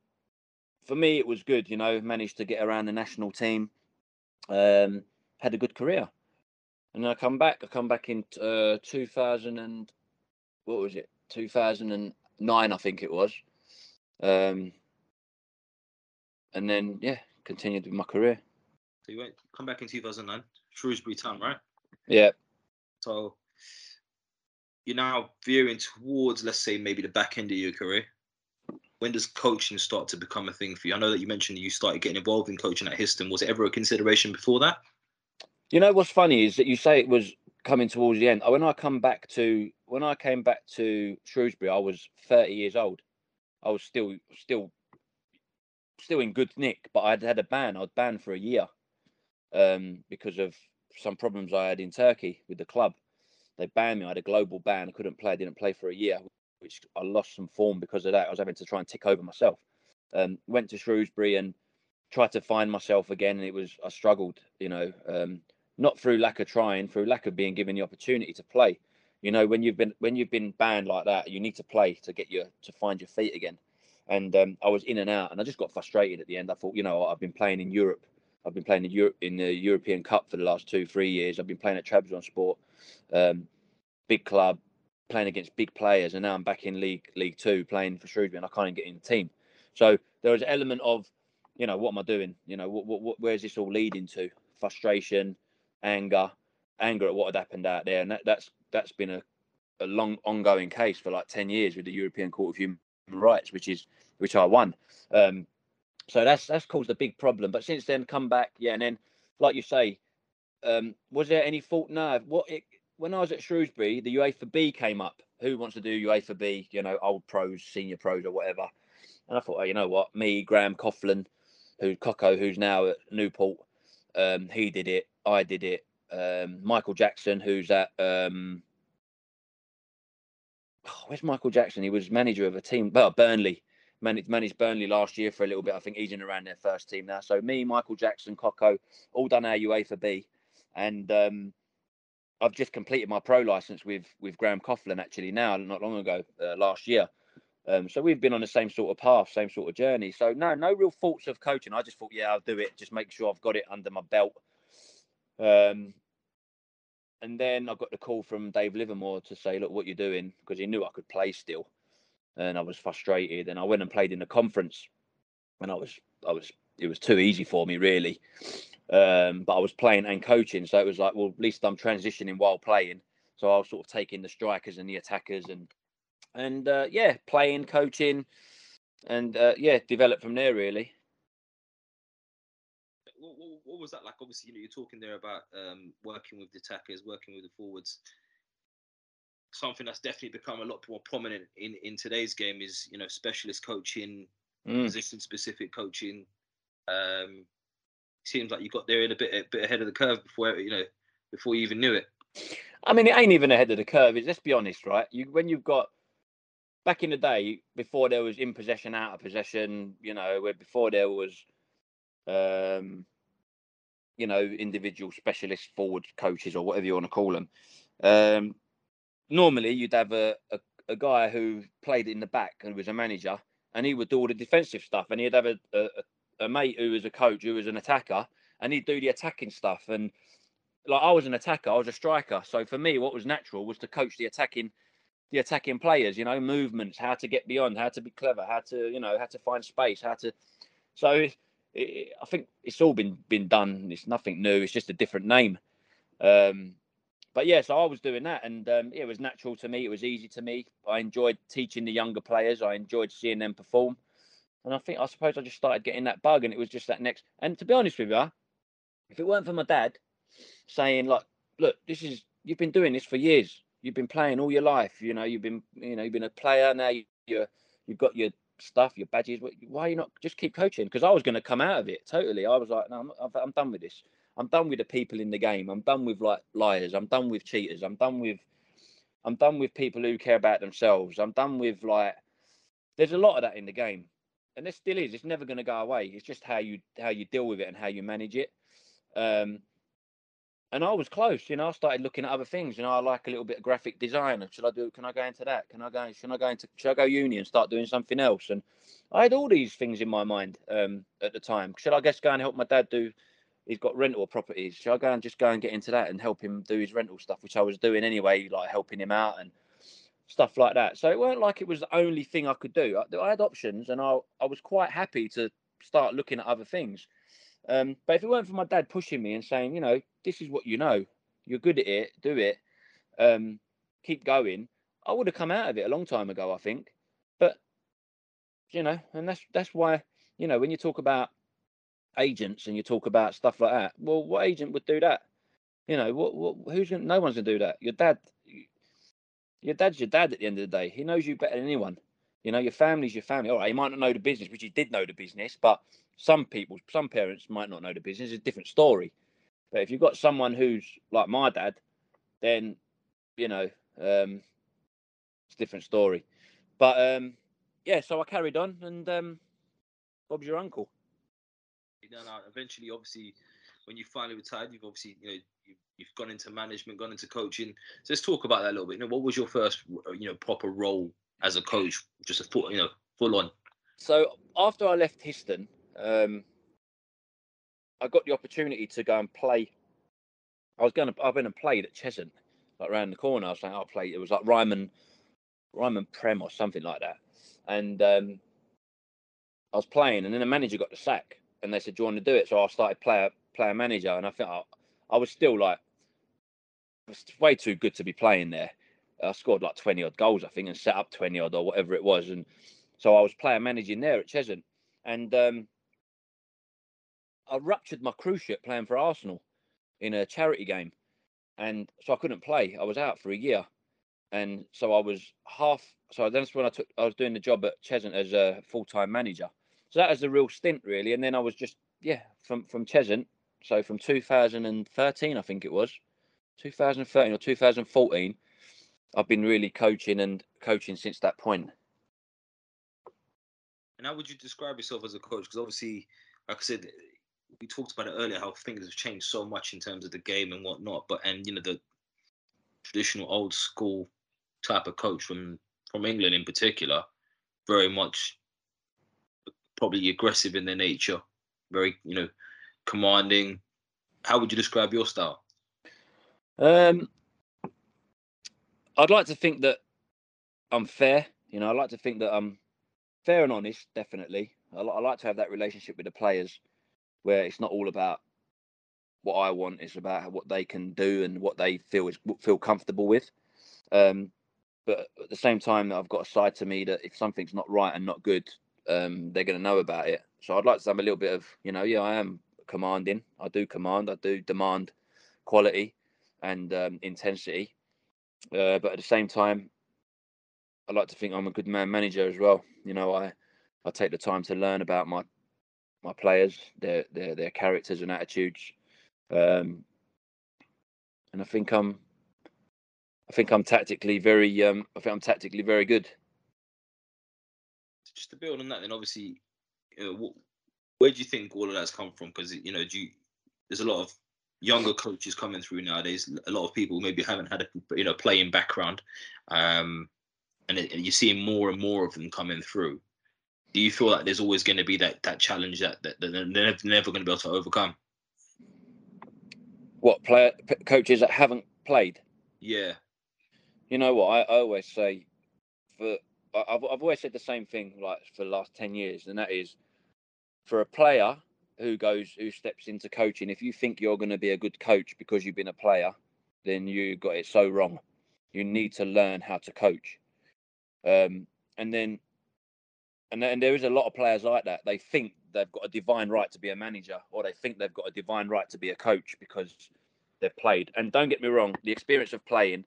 for me, it was good. You know, managed to get around the national team, um, had a good career, and then I come back. I come back in uh, 2000 and what was it? 2009, I think it was. Um, and then yeah, continued with my career. So you went come back in 2009, Shrewsbury Town, right? Yeah. So you're now veering towards, let's say, maybe the back end of your career when does coaching start to become a thing for you? I know that you mentioned you started getting involved in coaching at Histon. Was it ever a consideration before that? You know what's funny is that you say it was coming towards the end. When I come back to when I came back to Shrewsbury, I was 30 years old. I was still still still in good nick, but I'd had a ban. I'd banned for a year um, because of some problems I had in Turkey with the club. They banned me. I had a global ban. I couldn't play. I didn't play for a year, which I lost some form because of that. I was having to try and tick over myself. Um, went to Shrewsbury and tried to find myself again, and it was I struggled. You know, um, not through lack of trying, through lack of being given the opportunity to play. You know, when you've been when you've been banned like that, you need to play to get your to find your feet again. And um, I was in and out, and I just got frustrated at the end. I thought, you know, I've been playing in Europe. I've been playing in Europe in the European Cup for the last two, three years. I've been playing at Trabzonspor, um, big club, playing against big players, and now I'm back in League League Two playing for Shrewsbury, and I can't even get in the team. So there was an element of, you know, what am I doing? You know, what, what, what where's this all leading to? Frustration, anger, anger at what had happened out there, and that, that's that's been a, a long ongoing case for like ten years with the European Court of Human Rights, which is which I won. Um, so that's that's caused a big problem. But since then, come back, yeah, and then like you say, um, was there any fault? No. What it, when I was at Shrewsbury, the UEFA B came up. Who wants to do UEFA B? You know, old pros, senior pros, or whatever. And I thought, oh, you know what? Me, Graham Coughlan, who Coco, who's now at Newport, um, he did it. I did it. Um, Michael Jackson, who's at um, where's Michael Jackson? He was manager of a team, well, Burnley. Managed, managed Burnley last year for a little bit. I think he's in around their first team now. So me, Michael Jackson, Coco, all done our UEFA for B, and um, I've just completed my pro license with with Graham Coughlan actually now, not long ago, uh, last year. Um, so we've been on the same sort of path, same sort of journey. So no, no real thoughts of coaching. I just thought, yeah, I'll do it. Just make sure I've got it under my belt. Um, and then I got the call from Dave Livermore to say, look, what you're doing, because he knew I could play still, and I was frustrated. And I went and played in the conference, and I was, I was, it was too easy for me really. Um, but I was playing and coaching, so it was like, well, at least I'm transitioning while playing. So I was sort of taking the strikers and the attackers and and uh, yeah, playing, coaching, and uh, yeah, develop from there really. What, what, what, was that like? Obviously, you know, you're talking there about um, working with the attackers, working with the forwards. Something that's definitely become a lot more prominent in in today's game is you know specialist coaching, mm. position specific coaching. Um, seems like you got there in a bit a bit ahead of the curve before you know before you even knew it. I mean, it ain't even ahead of the curve. Is let's be honest, right? You when you've got back in the day, before there was in possession, out of possession, you know, where before there was, um, you know, individual specialist forward coaches or whatever you want to call them. Um, normally, you'd have a, a, a guy who played in the back and was a manager, and he would do all the defensive stuff, and he'd have a, a, a mate who was a coach who was an attacker, and he'd do the attacking stuff. And like I was an attacker, I was a striker, so for me, what was natural was to coach the attacking the attacking players, you know, movements, how to get beyond, how to be clever, how to, you know, how to find space, how to. So it, I think it's all been been done. It's nothing new. It's just a different name. Um, but yeah, so I was doing that, and um, it was natural to me. It was easy to me. I enjoyed teaching the younger players. I enjoyed seeing them perform, and I think I suppose I just started getting that bug, and it was just that next. And to be honest with you, if it weren't for my dad saying like, "Look, this is you've been doing this for years you've been playing all your life. You know, you've been you know you've been a player now. You, you're you've got your stuff, your badges. Why are you not just keep coaching? Because I was going to come out of it totally. I was like, no, I'm, I'm done with this. I'm done with the people in the game. I'm done with like liars. I'm done with cheaters. I'm done with I'm done with people who care about themselves. I'm done with like there's a lot of that in the game. And there still is. It's never going to go away. It's just how you how you deal with it and how you manage it. Um, and I was close. You know, I started looking at other things. You know, I like a little bit of graphic design. And Should I do? Can I go into that? Can I go? Should I go into? Should I go uni and start doing something else? And I had all these things in my mind um, at the time. Should I guess go and help my dad do? He's got rental properties. Should I go and just go and get into that and help him do his rental stuff, which I was doing anyway, like helping him out and stuff like that. So it weren't like it was the only thing I could do. I, I had options, and I I was quite happy to start looking at other things. Um, but if it weren't for my dad pushing me and saying, you know, this is what you know, you're good at it, do it, um, keep going, I would have come out of it a long time ago, I think. But you know, and that's that's why you know when you talk about agents and you talk about stuff like that, well, what agent would do that? You know, what, what who's gonna, no one's gonna do that. Your dad, your dad's your dad at the end of the day. He knows you better than anyone. You know, your family's your family. All right, you might not know the business, which you did know the business, but some people, some parents might not know the business. It's a different story. But if you've got someone who's like my dad, then you know, um, it's a different story. But um, yeah, so I carried on, and um, Bob's your uncle. Eventually, obviously, when you finally retired, you've obviously, you know, you've, you've gone into management, gone into coaching. So let's talk about that a little bit. You know, what was your first, you know, proper role as a coach? Just a full, you know, full on. So after I left Histon, um, I got the opportunity to go and play. I was going to, I've been and played at Cheshunt, like around the corner. I was saying, I'll play. It was like Ryman, Ryman Prem or something like that. And um, I was playing, and then the manager got the sack, and they said, "Do you want to do it?" So I started player player manager, and I think I, I was still like, was way too good to be playing there. I scored like twenty odd goals, I think, and set up twenty odd or whatever it was, and so I was player managing there at Cheshunt, and um, I ruptured my cruciate playing for Arsenal in a charity game, and so I couldn't play. I was out for a year, and so I was half. So that's when I took. I was doing the job at Cheshunt as a full time manager. So that was a real stint, really. And then I was just yeah from from Cheshunt. So from 2013, I think it was 2013 or 2014, I've been really coaching and coaching since that point. And how would you describe yourself as a coach? Because obviously, like I said, we talked about it earlier how things have changed so much in terms of the game and whatnot. But and you know the traditional old school type of coach from from England in particular, very much probably aggressive in their nature, very you know commanding. How would you describe your style? Um, I'd like to think that I'm fair. You know, I like to think that I'm fair and honest. Definitely, I, I like to have that relationship with the players where it's not all about what I want. It's about what they can do and what they feel is feel comfortable with. Um, but at the same time, I've got a side to me that if something's not right and not good, um, they're going to know about it. So I'd like to have a little bit of, you know, yeah, I am commanding. I do command. I do demand quality and um, intensity. Uh, but at the same time, I like to think I'm a good man manager as well. You know, I I take the time to learn about my my players, their their their characters and attitudes, um, and I think I'm I think I'm tactically very um, I think I'm tactically very good. Just to build on that, then obviously, you know, what, where do you think all of that's come from? Because you know, do you, there's a lot of younger coaches coming through nowadays. A lot of people maybe haven't had a you know playing background, um, and, it, and you're seeing more and more of them coming through. Do you feel like there's always going to be that that challenge that, that, that they're never, never going to be able to overcome? What player coaches that haven't played? Yeah. You know what I, I always say, for I've I've always said the same thing like for the last ten years, and that is, for a player who goes who steps into coaching, if you think you're going to be a good coach because you've been a player, then you got it so wrong. You need to learn how to coach. Um, and then and and there is a lot of players like that. They think they've got a divine right to be a manager, or they think they've got a divine right to be a coach because they've played. And don't get me wrong, the experience of playing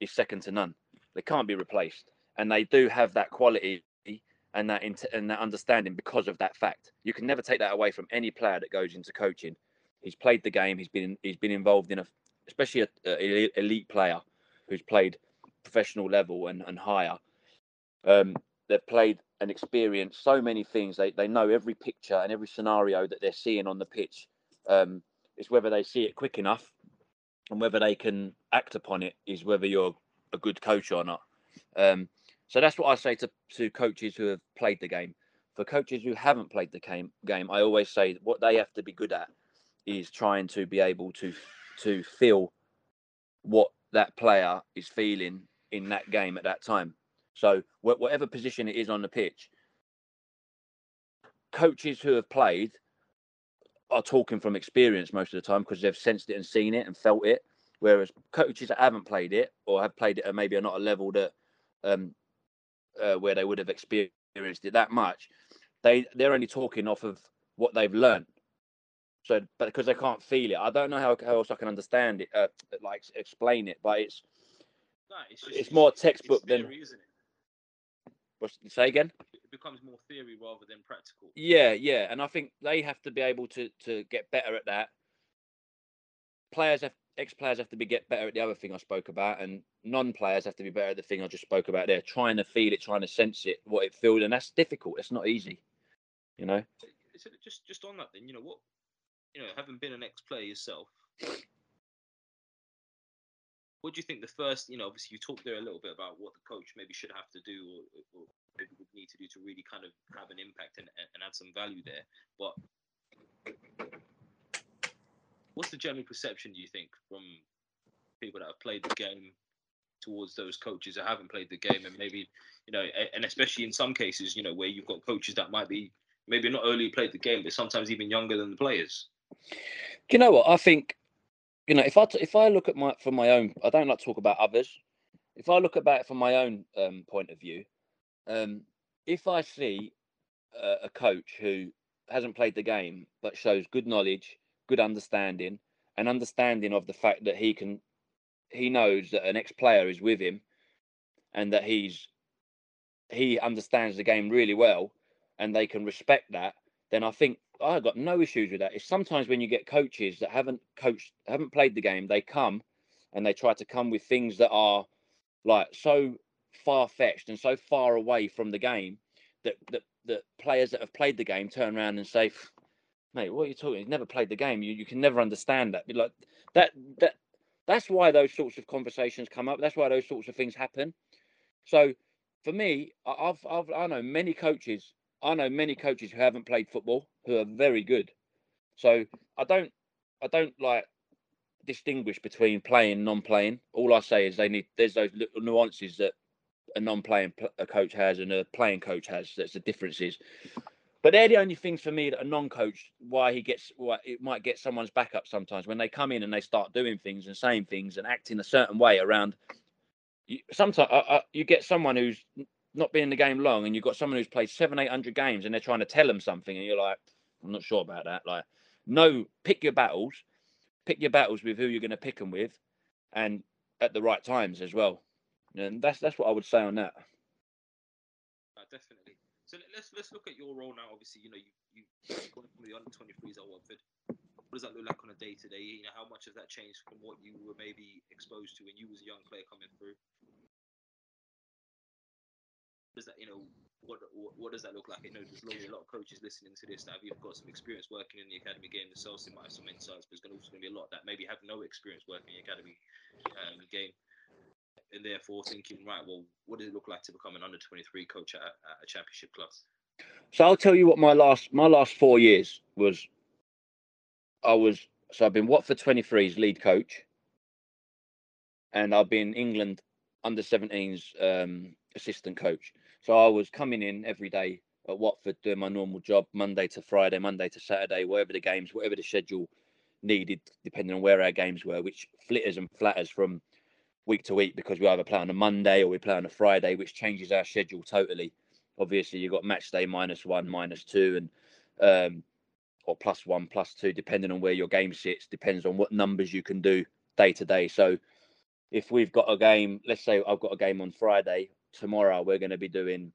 is second to none. They can't be replaced, and they do have that quality and that and that understanding because of that fact. You can never take that away from any player that goes into coaching. He's played the game. He's been he's been involved in a, especially a, a elite player who's played professional level and, and higher. Um, they've played and experienced so many things. They they know every picture and every scenario that they're seeing on the pitch. Um, it's whether they see it quick enough and whether they can act upon it is whether you're a good coach or not. Um, so that's what I say to, to coaches who have played the game. For coaches who haven't played the game, game, I always say what they have to be good at is trying to be able to to feel what that player is feeling in that game at that time. So whatever position it is on the pitch, coaches who have played are talking from experience most of the time because they've sensed it and seen it and felt it. Whereas coaches that haven't played it or have played it at maybe are not a level that um, uh, where they would have experienced it that much, they they're only talking off of what they've learned. So, but because they can't feel it, I don't know how, how else I can understand it, uh, like explain it. But it's no, it's, just, it's more textbook theory, than. Isn't it? What's say again? It becomes more theory rather than practical. Yeah, yeah, and I think they have to be able to to get better at that. Players have ex players have to be get better at the other thing I spoke about, and non players have to be better at the thing I just spoke about there. Trying to feel it, trying to sense it, what it feels, and that's difficult. It's not easy, you know. So just just on that, then you know what, you know, having been an ex player yourself, what do you think the first, you know, obviously you talked there a little bit about what the coach maybe should have to do or, or maybe would need to do to really kind of have an impact and, and add some value there. But what's the general perception, do you think, from people that have played the game towards those coaches that haven't played the game and maybe, you know, and especially in some cases, you know, where you've got coaches that might be maybe not only played the game, but sometimes even younger than the players? Do you know what? I think you know, if I if I look at my from my own, I don't like to talk about others. If I look about it from my own um, point of view, um, if I see a coach who hasn't played the game but shows good knowledge, good understanding, and understanding of the fact that he can, he knows that an ex-player is with him, and that he's he understands the game really well, and they can respect that, then I think I've got no issues with that. It's sometimes when you get coaches that haven't coached, haven't played the game, they come and they try to come with things that are like so far fetched and so far away from the game that that that players that have played the game turn around and say, "Mate, what are you talking? You've never played the game. You you can never understand that." Be like that that that's why those sorts of conversations come up. That's why those sorts of things happen. So for me, I've, I've I know many coaches. I know many coaches who haven't played football who are very good. So I don't I don't like distinguish between playing non-playing. All I say is they need there's those little nuances that a non-playing a coach has and a playing coach has. That's the differences. But they're the only things for me that a non-coach why he gets why it might get someone's back up sometimes when they come in and they start doing things and saying things and acting a certain way around. You, sometimes uh, uh, you get someone who's not been in the game long, and you've got someone who's played seven, eight hundred games, and they're trying to tell them something, and you're like, I'm not sure about that. Like, no, pick your battles, pick your battles with who you're going to pick them with, and at the right times as well. And that's that's what I would say on that. Uh, definitely. So let's let's look at your role now. Obviously, you know you you gone from the under 23s at Watford. What does that look like on a day to day? You know, how much has that changed from what you were maybe exposed to when you was a young player coming through? Does that you know what, what, what does that look like? You know there's a lot of coaches listening to this that have even got some experience working in the academy game themselves. They might have some insights, but there's going to also going to be a lot that maybe have no experience working in the academy um, game and therefore thinking, right, well, what does it look like to become an under 23 coach at, at a championship club? So I'll tell you what my last my last four years was. I was so I've been Watford 23's lead coach, and I've been England under 17's um, assistant coach. So I was coming in every day at Watford doing my normal job, Monday to Friday, Monday to Saturday, whatever the games, whatever the schedule needed, depending on where our games were, which flitters and flatters from week to week because we either play on a Monday or we play on a Friday, which changes our schedule totally. Obviously, you've got match day minus one, minus two, and um, or plus one, plus two, depending on where your game sits. Depends on what numbers you can do day to day. So, if we've got a game, let's say I've got a game on Friday, tomorrow we're going to be doing,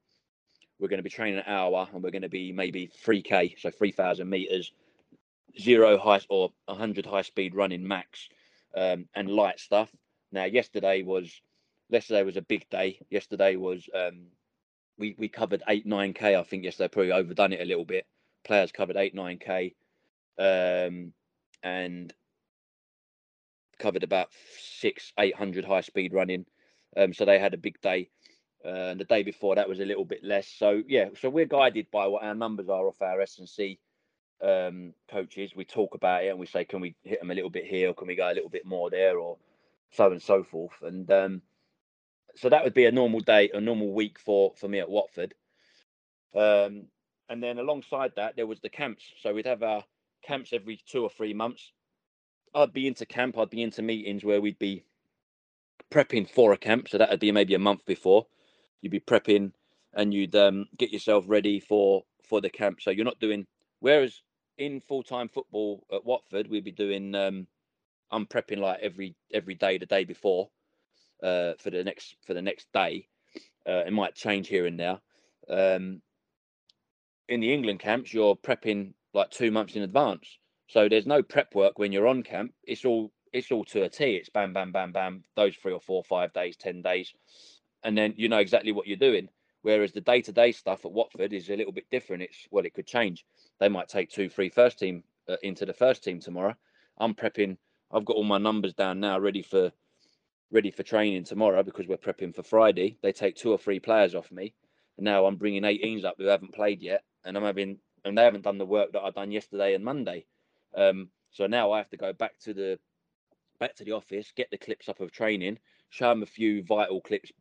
we're going to be training an hour, and we're going to be maybe three k, so three thousand meters, zero high or hundred high speed running max, um, and light stuff now, yesterday was yesterday was a big day. Yesterday was um, we we covered eight nine k. I think yesterday probably overdone it a little bit. Players covered eight nine k, um, and covered about six eight hundred high speed running. Um, so they had a big day. Uh, and the day before that was a little bit less. So yeah, so we're guided by what our numbers are off our S and C um, coaches. We talk about it and we say, can we hit them a little bit here, or can we go a little bit more there, or so and so forth. And um, so that would be a normal day, a normal week for for me at Watford. Um, and then alongside that, there was the camps. So we'd have our camps every two or three months. I'd be into camp. I'd be into meetings where we'd be prepping for a camp. So that would be maybe a month before. You'd be prepping and you'd um, get yourself ready for for the camp. So you're not doing. Whereas in full time football at Watford, we'd be doing um, I'm prepping like every every day the day before uh, for the next for the next day. Uh, it might change here and there. Um, in the England camps, you're prepping like two months in advance, so there's no prep work when you're on camp. It's all it's all to a T. It's bam, bam, bam, bam. Those three or four, five days, ten days, and then you know exactly what you're doing. Whereas the day to day stuff at Watford is a little bit different. It's well, it could change. They might take two, three first team uh, into the first team tomorrow. I'm prepping I've got all my numbers down now, ready for ready for training tomorrow because we're prepping for Friday. They take two or three players off me, and now I'm bringing 18s up who haven't played yet, and I'm having and they haven't done the work that I've done yesterday and Monday. Um, so now I have to go back to the back to the office, get the clips up of training, show them a few vital clips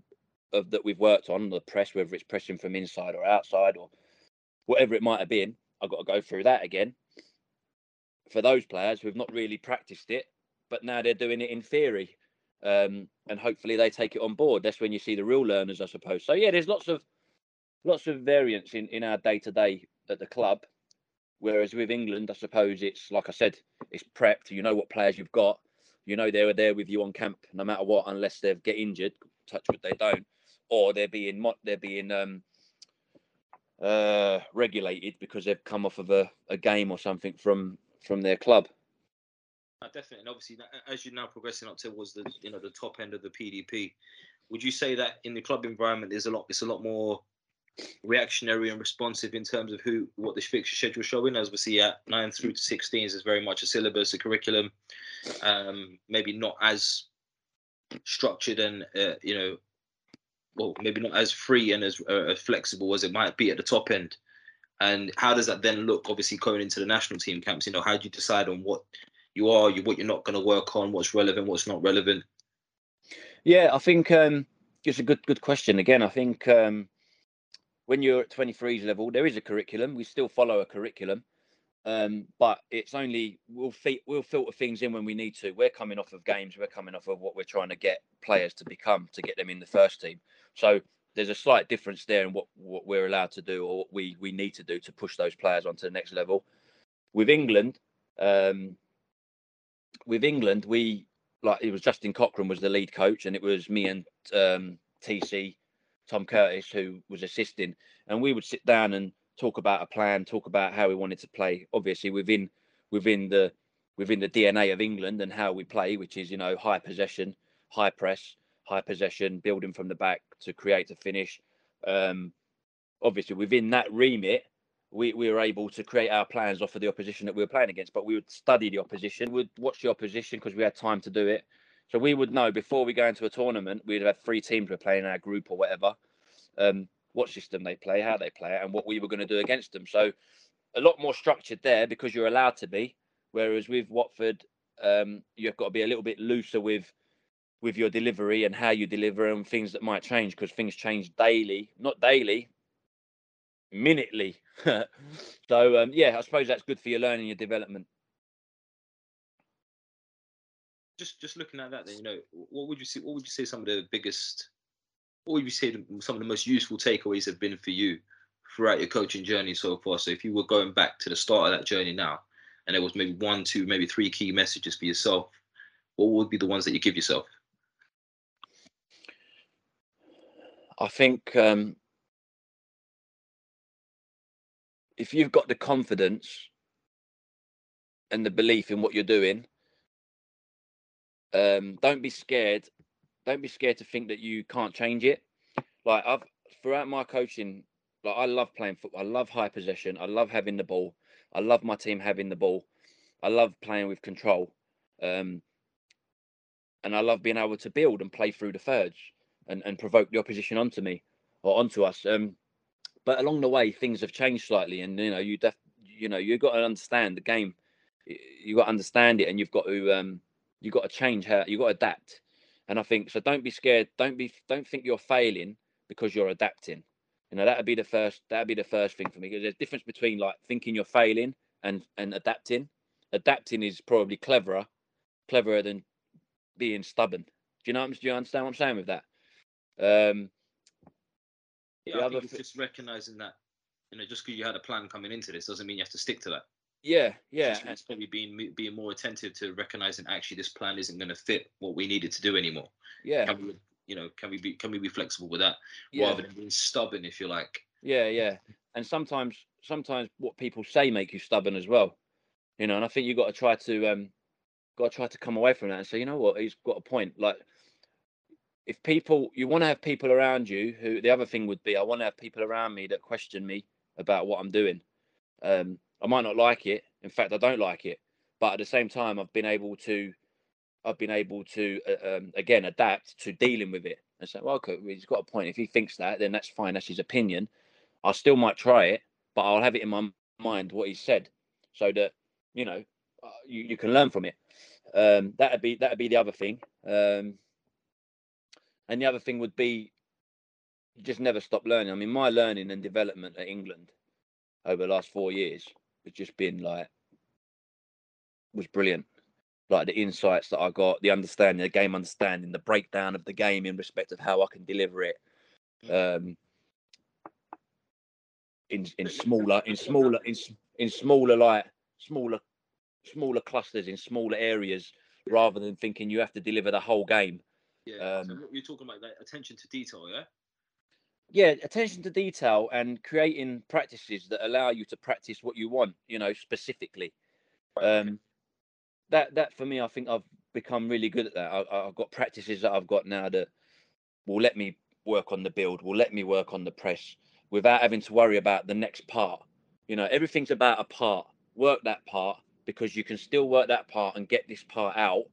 of that we've worked on the press, whether it's pressing from inside or outside or whatever it might have been. I've got to go through that again. For those players who've not really practiced it, but now they're doing it in theory. Um, and hopefully they take it on board. That's when you see the real learners, I suppose. So yeah, there's lots of lots of variance in, in our day to day at the club. Whereas with England, I suppose it's like I said, it's prepped. You know what players you've got. You know they were there with you on camp, no matter what, unless they get injured. Touch wood, they don't, or they're being they're being um, uh, regulated because they've come off of a, a game or something from from their club. Definitely, and obviously, as you're now progressing up towards the you know the top end of the PDP, would you say that in the club environment there's a lot it's a lot more reactionary and responsive in terms of who what the fixture schedule is showing? As we see at 9 through to 16s is very much a syllabus a curriculum um, maybe not as structured and uh, you know well maybe not as free and as uh, flexible as it might be at the top end. And how does that then look obviously going into the national team camps? You know how do you decide on what you are you what you're not going to work on what's relevant what's not relevant yeah i think um it's a good good question again i think um when you're at 23s level there is a curriculum we still follow a curriculum um, but it's only we'll fe- we'll filter things in when we need to. We're coming off of games. We're coming off of what we're trying to get players to become to get them in the first team. So there's a slight difference there in what, what we're allowed to do or what we we need to do to push those players onto the next level. With England, um, with England, we like it was Justin Cochrane was the lead coach, and it was me and um, TC Tom Curtis who was assisting, and we would sit down and talk about a plan, talk about how we wanted to play. Obviously, within within the within the DNA of England and how we play, which is you know high possession, high press, high possession, building from the back to create to finish. Um, obviously, within that remit, we, we were able to create our plans off of the opposition that we were playing against. But we would study the opposition, we'd watch the opposition because we had time to do it. So we would know before we go into a tournament, we'd have three teams we're playing in our group or whatever. Um, what system they play, how they play it, and what we were going to do against them. So a lot more structured there because you're allowed to be. Whereas with Watford, um, you've got to be a little bit looser with with your delivery and how you deliver and things that might change because things change daily, not daily, minutely. so um, yeah, I suppose that's good for your learning, your development. Just just looking at that, then you know, what would you see? What would you say some of the biggest what would you say some of the most useful takeaways have been for you throughout your coaching journey so far? So if you were going back to the start of that journey now, and there was maybe one, two, maybe three key messages for yourself, what would be the ones that you give yourself? I think um, if you've got the confidence and the belief in what you're doing, um, don't be scared don't be scared to think that you can't change it. Like I've throughout my coaching, like I love playing football. I love high possession. I love having the ball. I love my team having the ball. I love playing with control. Um, and I love being able to build and play through the thirds and, and provoke the opposition onto me or onto us. Um, but along the way, things have changed slightly, and you know, you def, you know, you've got to understand the game. You got to understand it, and you've got to um, you've got to change how you got to adapt. And I think so. Don't be scared. Don't be. Don't think you're failing because you're adapting. You know that'd be the first. That'd be the first thing for me because there's a difference between like thinking you're failing and and adapting. Adapting is probably cleverer, cleverer than being stubborn. Do you know? Do you understand what I'm saying with that? Um, yeah, I think it's just recognizing that you know just because you had a plan coming into this doesn't mean you have to stick to that. Yeah, yeah. It's probably being being more attentive to recognizing actually this plan isn't going to fit what we needed to do anymore. Yeah. Can we, you know, can we be can we be flexible with that yeah. rather than being stubborn, if you like? Yeah, yeah. And sometimes sometimes what people say make you stubborn as well. You know, and I think you've got to try to um got to try to come away from that and say, you know what, he's got a point. Like if people you want to have people around you who the other thing would be I want to have people around me that question me about what I'm doing. Um I might not like it. In fact, I don't like it. But at the same time, I've been able to, I've been able to uh, um, again adapt to dealing with it and say, well, okay, he's got a point. If he thinks that, then that's fine. That's his opinion. I still might try it, but I'll have it in my mind what he said, so that you know uh, you, you can learn from it. Um, that'd be that'd be the other thing. Um, and the other thing would be just never stop learning. I mean, my learning and development at England over the last four years has just been like was brilliant. Like the insights that I got, the understanding, the game understanding, the breakdown of the game in respect of how I can deliver it. Um, in in smaller, in smaller, in in smaller like smaller, smaller clusters in smaller areas, rather than thinking you have to deliver the whole game. Yeah, um, so you're talking about like attention to detail, yeah yeah attention to detail and creating practices that allow you to practice what you want you know specifically um that that for me i think i've become really good at that I, have got practices that i've got now that will let me work on the build, will let me work on the press without having to worry about the next part. You know, everything's about a part. Work that part because you can still work that part and get this part out.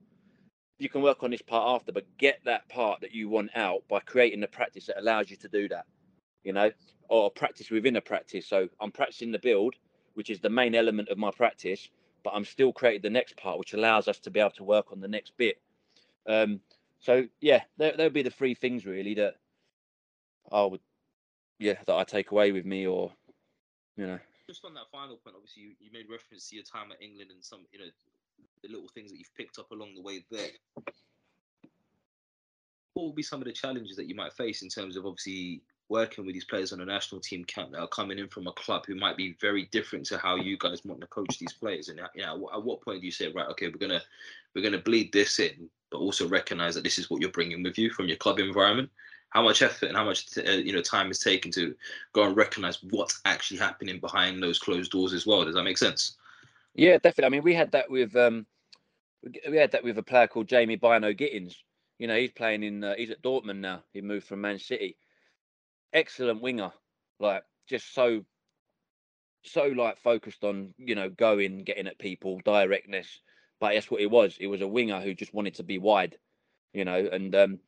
You can work on this part after, but get that part that you want out by creating the practice that allows you to do that. You know, or practice within a practice. So I'm practicing the build, which is the main element of my practice, but I'm still creating the next part, which allows us to be able to work on the next bit. Um, so yeah, there there'll be the three things really that I would, yeah, that I take away with me, or you know. Just on that final point, obviously you, you made reference to your time at England and some, you know, the little things that you've picked up along the way there. What will be some of the challenges that you might face in terms of obviously working with these players on a national team camp that are coming in from a club who might be very different to how you guys want to coach these players? And you know, at what point do you say, right, okay, we're gonna we're gonna bleed this in, but also recognize that this is what you're bringing with you from your club environment? How much effort and how much uh, you know time is taken to go and recognize what's actually happening behind those closed doors as well? Does that make sense? Yeah, definitely. I mean, we had that with um, we had that with a player called Jamie Bynoe-Gittens. You know, he's playing in uh, he's at Dortmund now. He moved from Man City excellent winger, like just so so like focused on you know going, getting at people, directness. But that's what it was. It was a winger who just wanted to be wide, you know. And um,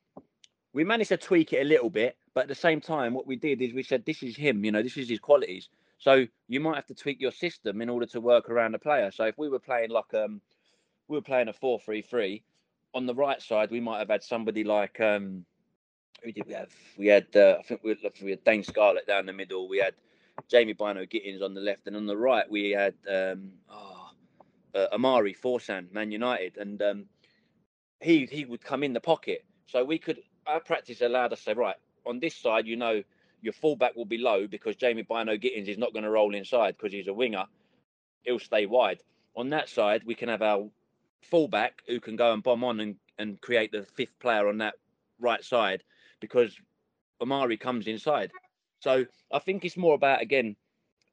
we managed to tweak it a little bit, but at the same time, what we did is we said, "This is him. You know, this is his qualities." So you might have to tweak your system in order to work around the player. So if we were playing like um, we were playing a four-three-three, on the right side we might have had somebody like um, who did we have? We had, uh, I think we had, we had Dane Scarlett down the middle. We had Jamie Bynoe-Gittens on the left, and on the right we had um, oh, uh, Amari Forson, Man United, and um, he he would come in the pocket. So we could our practice allowed us to say right on this side, you know, your fullback will be low because Jamie Bynoe-Gittens is not going to roll inside because he's a winger. He'll stay wide. On that side, we can have our fullback who can go and bomb on and, and create the fifth player on that right side because Amari comes inside. So I think it's more about again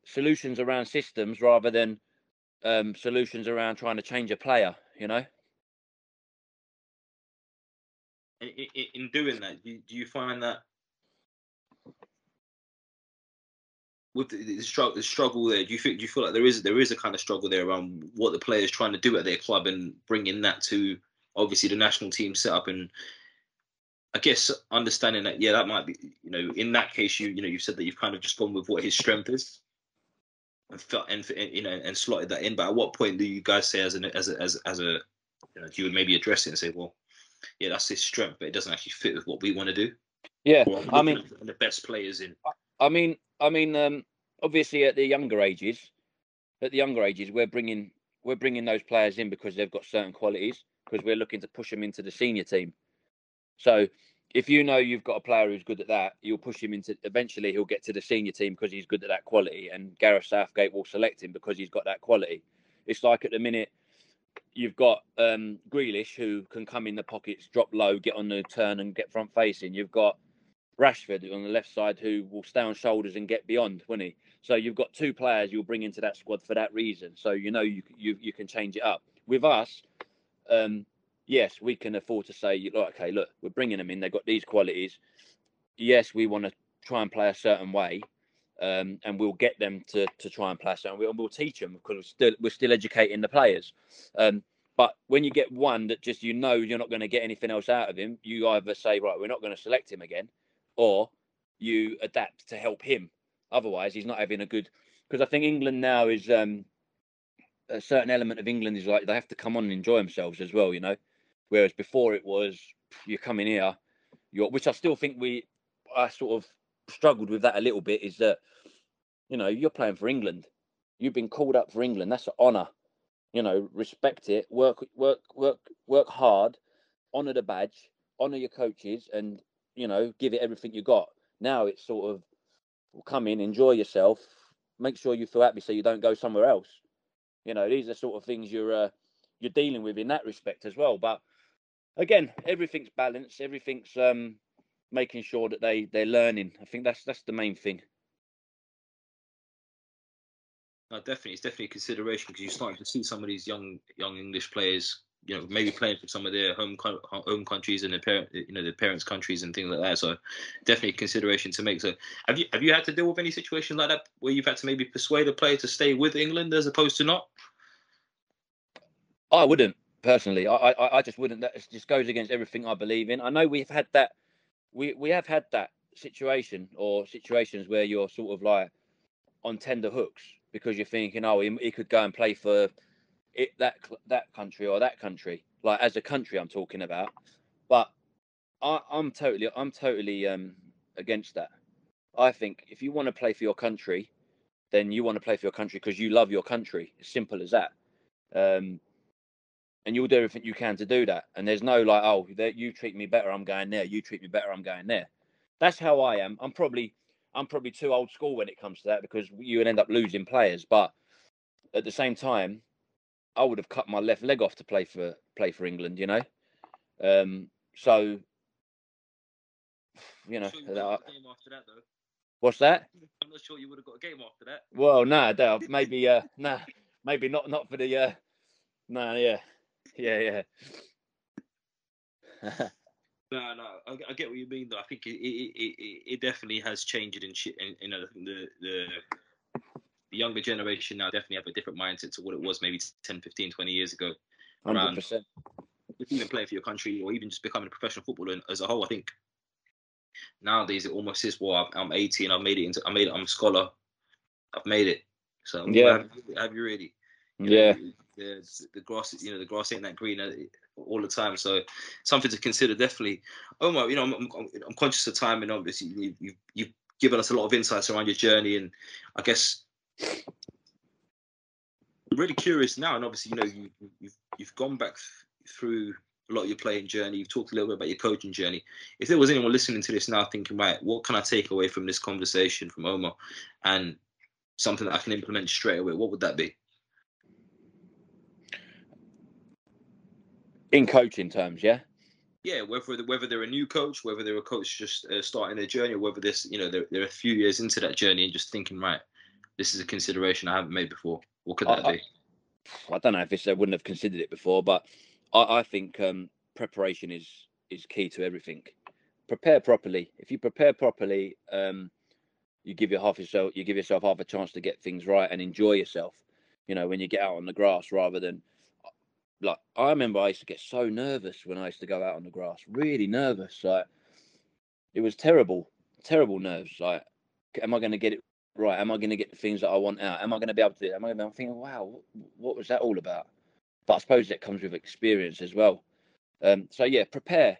solutions around systems rather than um, solutions around trying to change a player. You know. In, in doing that, do do you find that with the, the, struggle, the struggle there, do you think do you feel like there is there is a kind of struggle there around what the players trying to do at their club and bringing that to obviously the national team setup and I guess understanding that, yeah, that might be, you know, in that case, you, you know, you've said that you've kind of just gone with what his strength is, and felt, and you know, and slotted that in. But at what point do you guys say, as an, as a, as as a, you know, you would maybe address it and say, well, yeah, that's his strength, but it doesn't actually fit with what we want to do. Yeah, I mean, the best players in. I mean, I mean, um, obviously at the younger ages, at the younger ages, we're bringing we're bringing those players in because they've got certain qualities because we're looking to push them into the senior team. So if you know you've got a player who's good at that, you'll push him into. Eventually, he'll get to the senior team because he's good at that quality, and Gareth Southgate will select him because he's got that quality. It's like at the minute you've got um, Grealish who can come in the pockets, drop low, get on the turn, and get front facing. You've got Rashford on the left side who will stay on shoulders and get beyond, won't he? So you've got two players you'll bring into that squad for that reason. So you know you you you can change it up. With us, um, yes, we can afford to say, okay, look, we're bringing them in. They've got these qualities. Yes, we want to try and play a certain way, um, and we'll get them to to try and play a way, and we'll teach them because we're still we're still educating the players. Um, but when you get one that just you know you're not going to get anything else out of him, you either say, right, we're not going to select him again, or you adapt to help him. Otherwise, he's not having a good. Because I think England now is um, a certain element of England is like they have to come on and enjoy themselves as well. You know, Whereas before it was you're coming here, you're which I still think we I sort of struggled with that a little bit is that you know you're playing for England, you've been called up for England. That's an honour. You know, respect it, work, work, work, work hard, honour the badge, honour your coaches, and you know give it everything you got. Now it's sort of well, come in, enjoy yourself, make sure you feel happy, so you don't go somewhere else. You know, these are sort of things you're uh, you're dealing with in that respect as well. But again, everything's balanced. Everything's um, making sure that they they're learning. I think that's that's the main thing. No, definitely, it's definitely a consideration because you're starting to see some of these young young English players you know maybe playing for some of their home home countries and their parent you know their parents' countries and things like that. So definitely a consideration to make. So have you have you had to deal with any situation like that where you've had to maybe persuade a player to stay with England as opposed to not? I wouldn't personally. I I, I just wouldn't. That just goes against everything I believe in. I know we've had that. We we have had that situation or situations where you're sort of like on tender hooks because you're thinking, oh, he, he could go and play for it that that country or that country. Like as a country, I'm talking about. But I, I'm totally I'm totally um, against that. I think if you want to play for your country, then you want to play for your country because you love your country. Simple as that. Um, and you'll do everything you can to do that. And there's no like, oh, you treat me better, I'm going there. You treat me better, I'm going there. That's how I am. I'm probably I'm probably too old school when it comes to that because you would end up losing players. But at the same time, I would have cut my left leg off to play for play for England. You know, um, so you know. Sure you that, what's that? I'm not sure you would have got a game after that. Well, no, nah, maybe, uh, nah, maybe not, not for the, uh, nah, yeah, yeah, yeah. No, no, I, I, get what you mean. Though I think it it, it, it definitely has changed in. You know, the, the the younger generation now definitely have a different mindset to what it was maybe 10, 15, 20 years ago. 100%. even playing for your country or even just becoming a professional footballer as a whole. I think nowadays it almost is. Well, I'm 18. I've made it into. I made it. I'm a scholar. I've made it. So yeah, have, have you really? You yeah. Know, the, the grass, you know, the grass ain't that green all the time. So something to consider definitely. Oh Omer, you know, I'm, I'm, I'm conscious of time, and obviously you, you, you've given us a lot of insights around your journey, and I guess I'm really curious now. And obviously, you know, you, you've you've gone back through a lot of your playing journey. You've talked a little bit about your coaching journey. If there was anyone listening to this now, thinking, right, what can I take away from this conversation from Omer, and something that I can implement straight away, what would that be? in coaching terms, yeah. Yeah, whether whether they're a new coach, whether they're a coach just uh, starting their journey, or whether this, you know, they're, they're a few years into that journey and just thinking, right, this is a consideration I haven't made before. What could that I, be? I, I, don't know if it's, I wouldn't have considered it before, but I, I think um, preparation is is key to everything. Prepare properly. If you prepare properly, um, you give your half yourself, you give yourself half a chance to get things right and enjoy yourself. You know, when you get out on the grass rather than like I remember I used to get so nervous when I used to go out on the grass, really nervous. Like it was terrible, terrible nerves. Like, am I going to get it right? Am I going to get the things that I want out? Am I going to be able to do? Am I going to be thinking, wow, what, was that all about? But I suppose that comes with experience as well. Um, so yeah, prepare,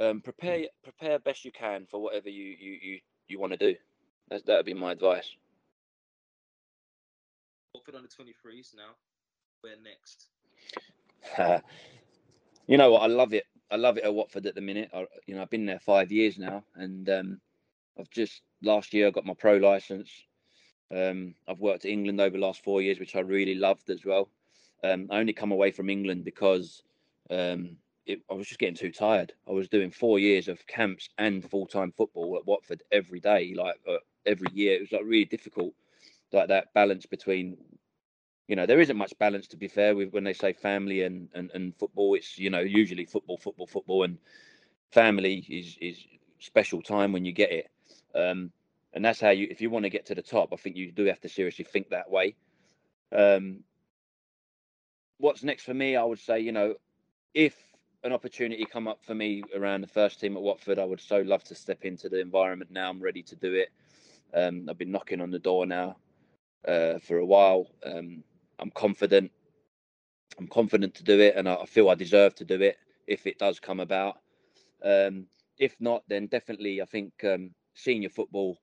um, prepare, prepare best you can for whatever you you you, you want to do. That that would be my advice. Put on the 23s now. Where next? you know what? I love it. I love it at Watford at the minute. I, you know, I've been there five years now, and um, I've just last year I got my pro license. Um, I've worked at England over the last four years, which I really loved as well. Um, I only come away from England because um, it, I was just getting too tired. I was doing four years of camps and full time football at Watford every day, like uh, every year. It was like really difficult, like that balance between you know there isn't much balance to be fair with when they say family and, and and football it's you know usually football football football and family is is special time when you get it um and that's how you if you want to get to the top i think you do have to seriously think that way um what's next for me i would say you know if an opportunity come up for me around the first team at watford i would so love to step into the environment now i'm ready to do it um i've been knocking on the door now uh, for a while. Um, I'm confident. I'm confident to do it, and I feel I deserve to do it if it does come about. Um, if not, then definitely I think um, senior football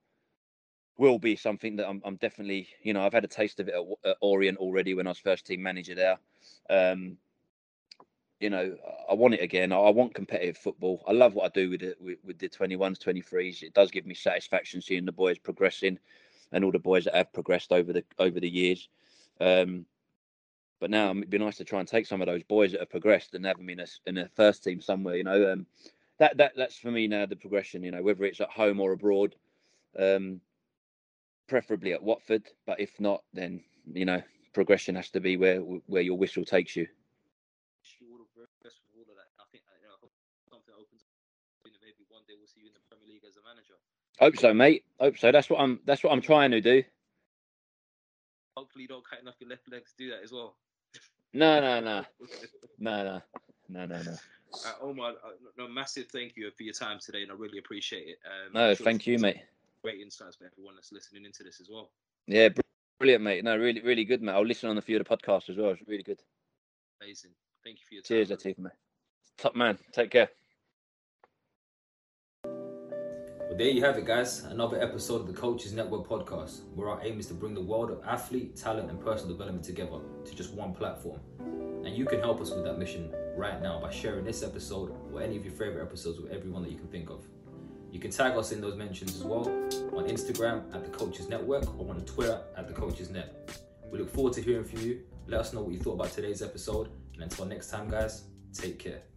will be something that I'm, I'm, definitely, you know, I've had a taste of it at, at Orient already when I was first team manager there. Um, you know, I want it again. I want competitive football. I love what I do with it with, with the 21s, 23s. It does give me satisfaction seeing the boys progressing and all the boys that have progressed over the over the years. Um, but now it'd be nice to try and take some of those boys that have progressed and have them in a in a first team somewhere. You know, um, that that that's for me now the progression. You know, whether it's at home or abroad, um, preferably at Watford. But if not, then you know, progression has to be where where your whistle takes you. Hope so, mate. Hope so. That's what I'm. That's what I'm trying to do. Hopefully, you don't cut enough your left leg to do that as well. No, no, no, no, no, no, no. Uh, Omer, uh, no, massive thank you for your time today, and I really appreciate it. Um, No, sure thank you, mate. Great insights for everyone that's listening into this as well. Yeah, brilliant, mate. No, really, really good, mate. I'll listen on a few of the podcasts as well. It's really good. Amazing. Thank you for your time. Cheers, brother. Latif, mate. Top man. Take care. Well, there you have it, guys. Another episode of the Coaches Network podcast, where our aim is to bring the world of athlete, talent, and personal development together to just one platform. And you can help us with that mission right now by sharing this episode or any of your favorite episodes with everyone that you can think of. You can tag us in those mentions as well on Instagram at the Coaches Network or on Twitter at the Coaches Net. We look forward to hearing from you. Let us know what you thought about today's episode. And until next time, guys, take care.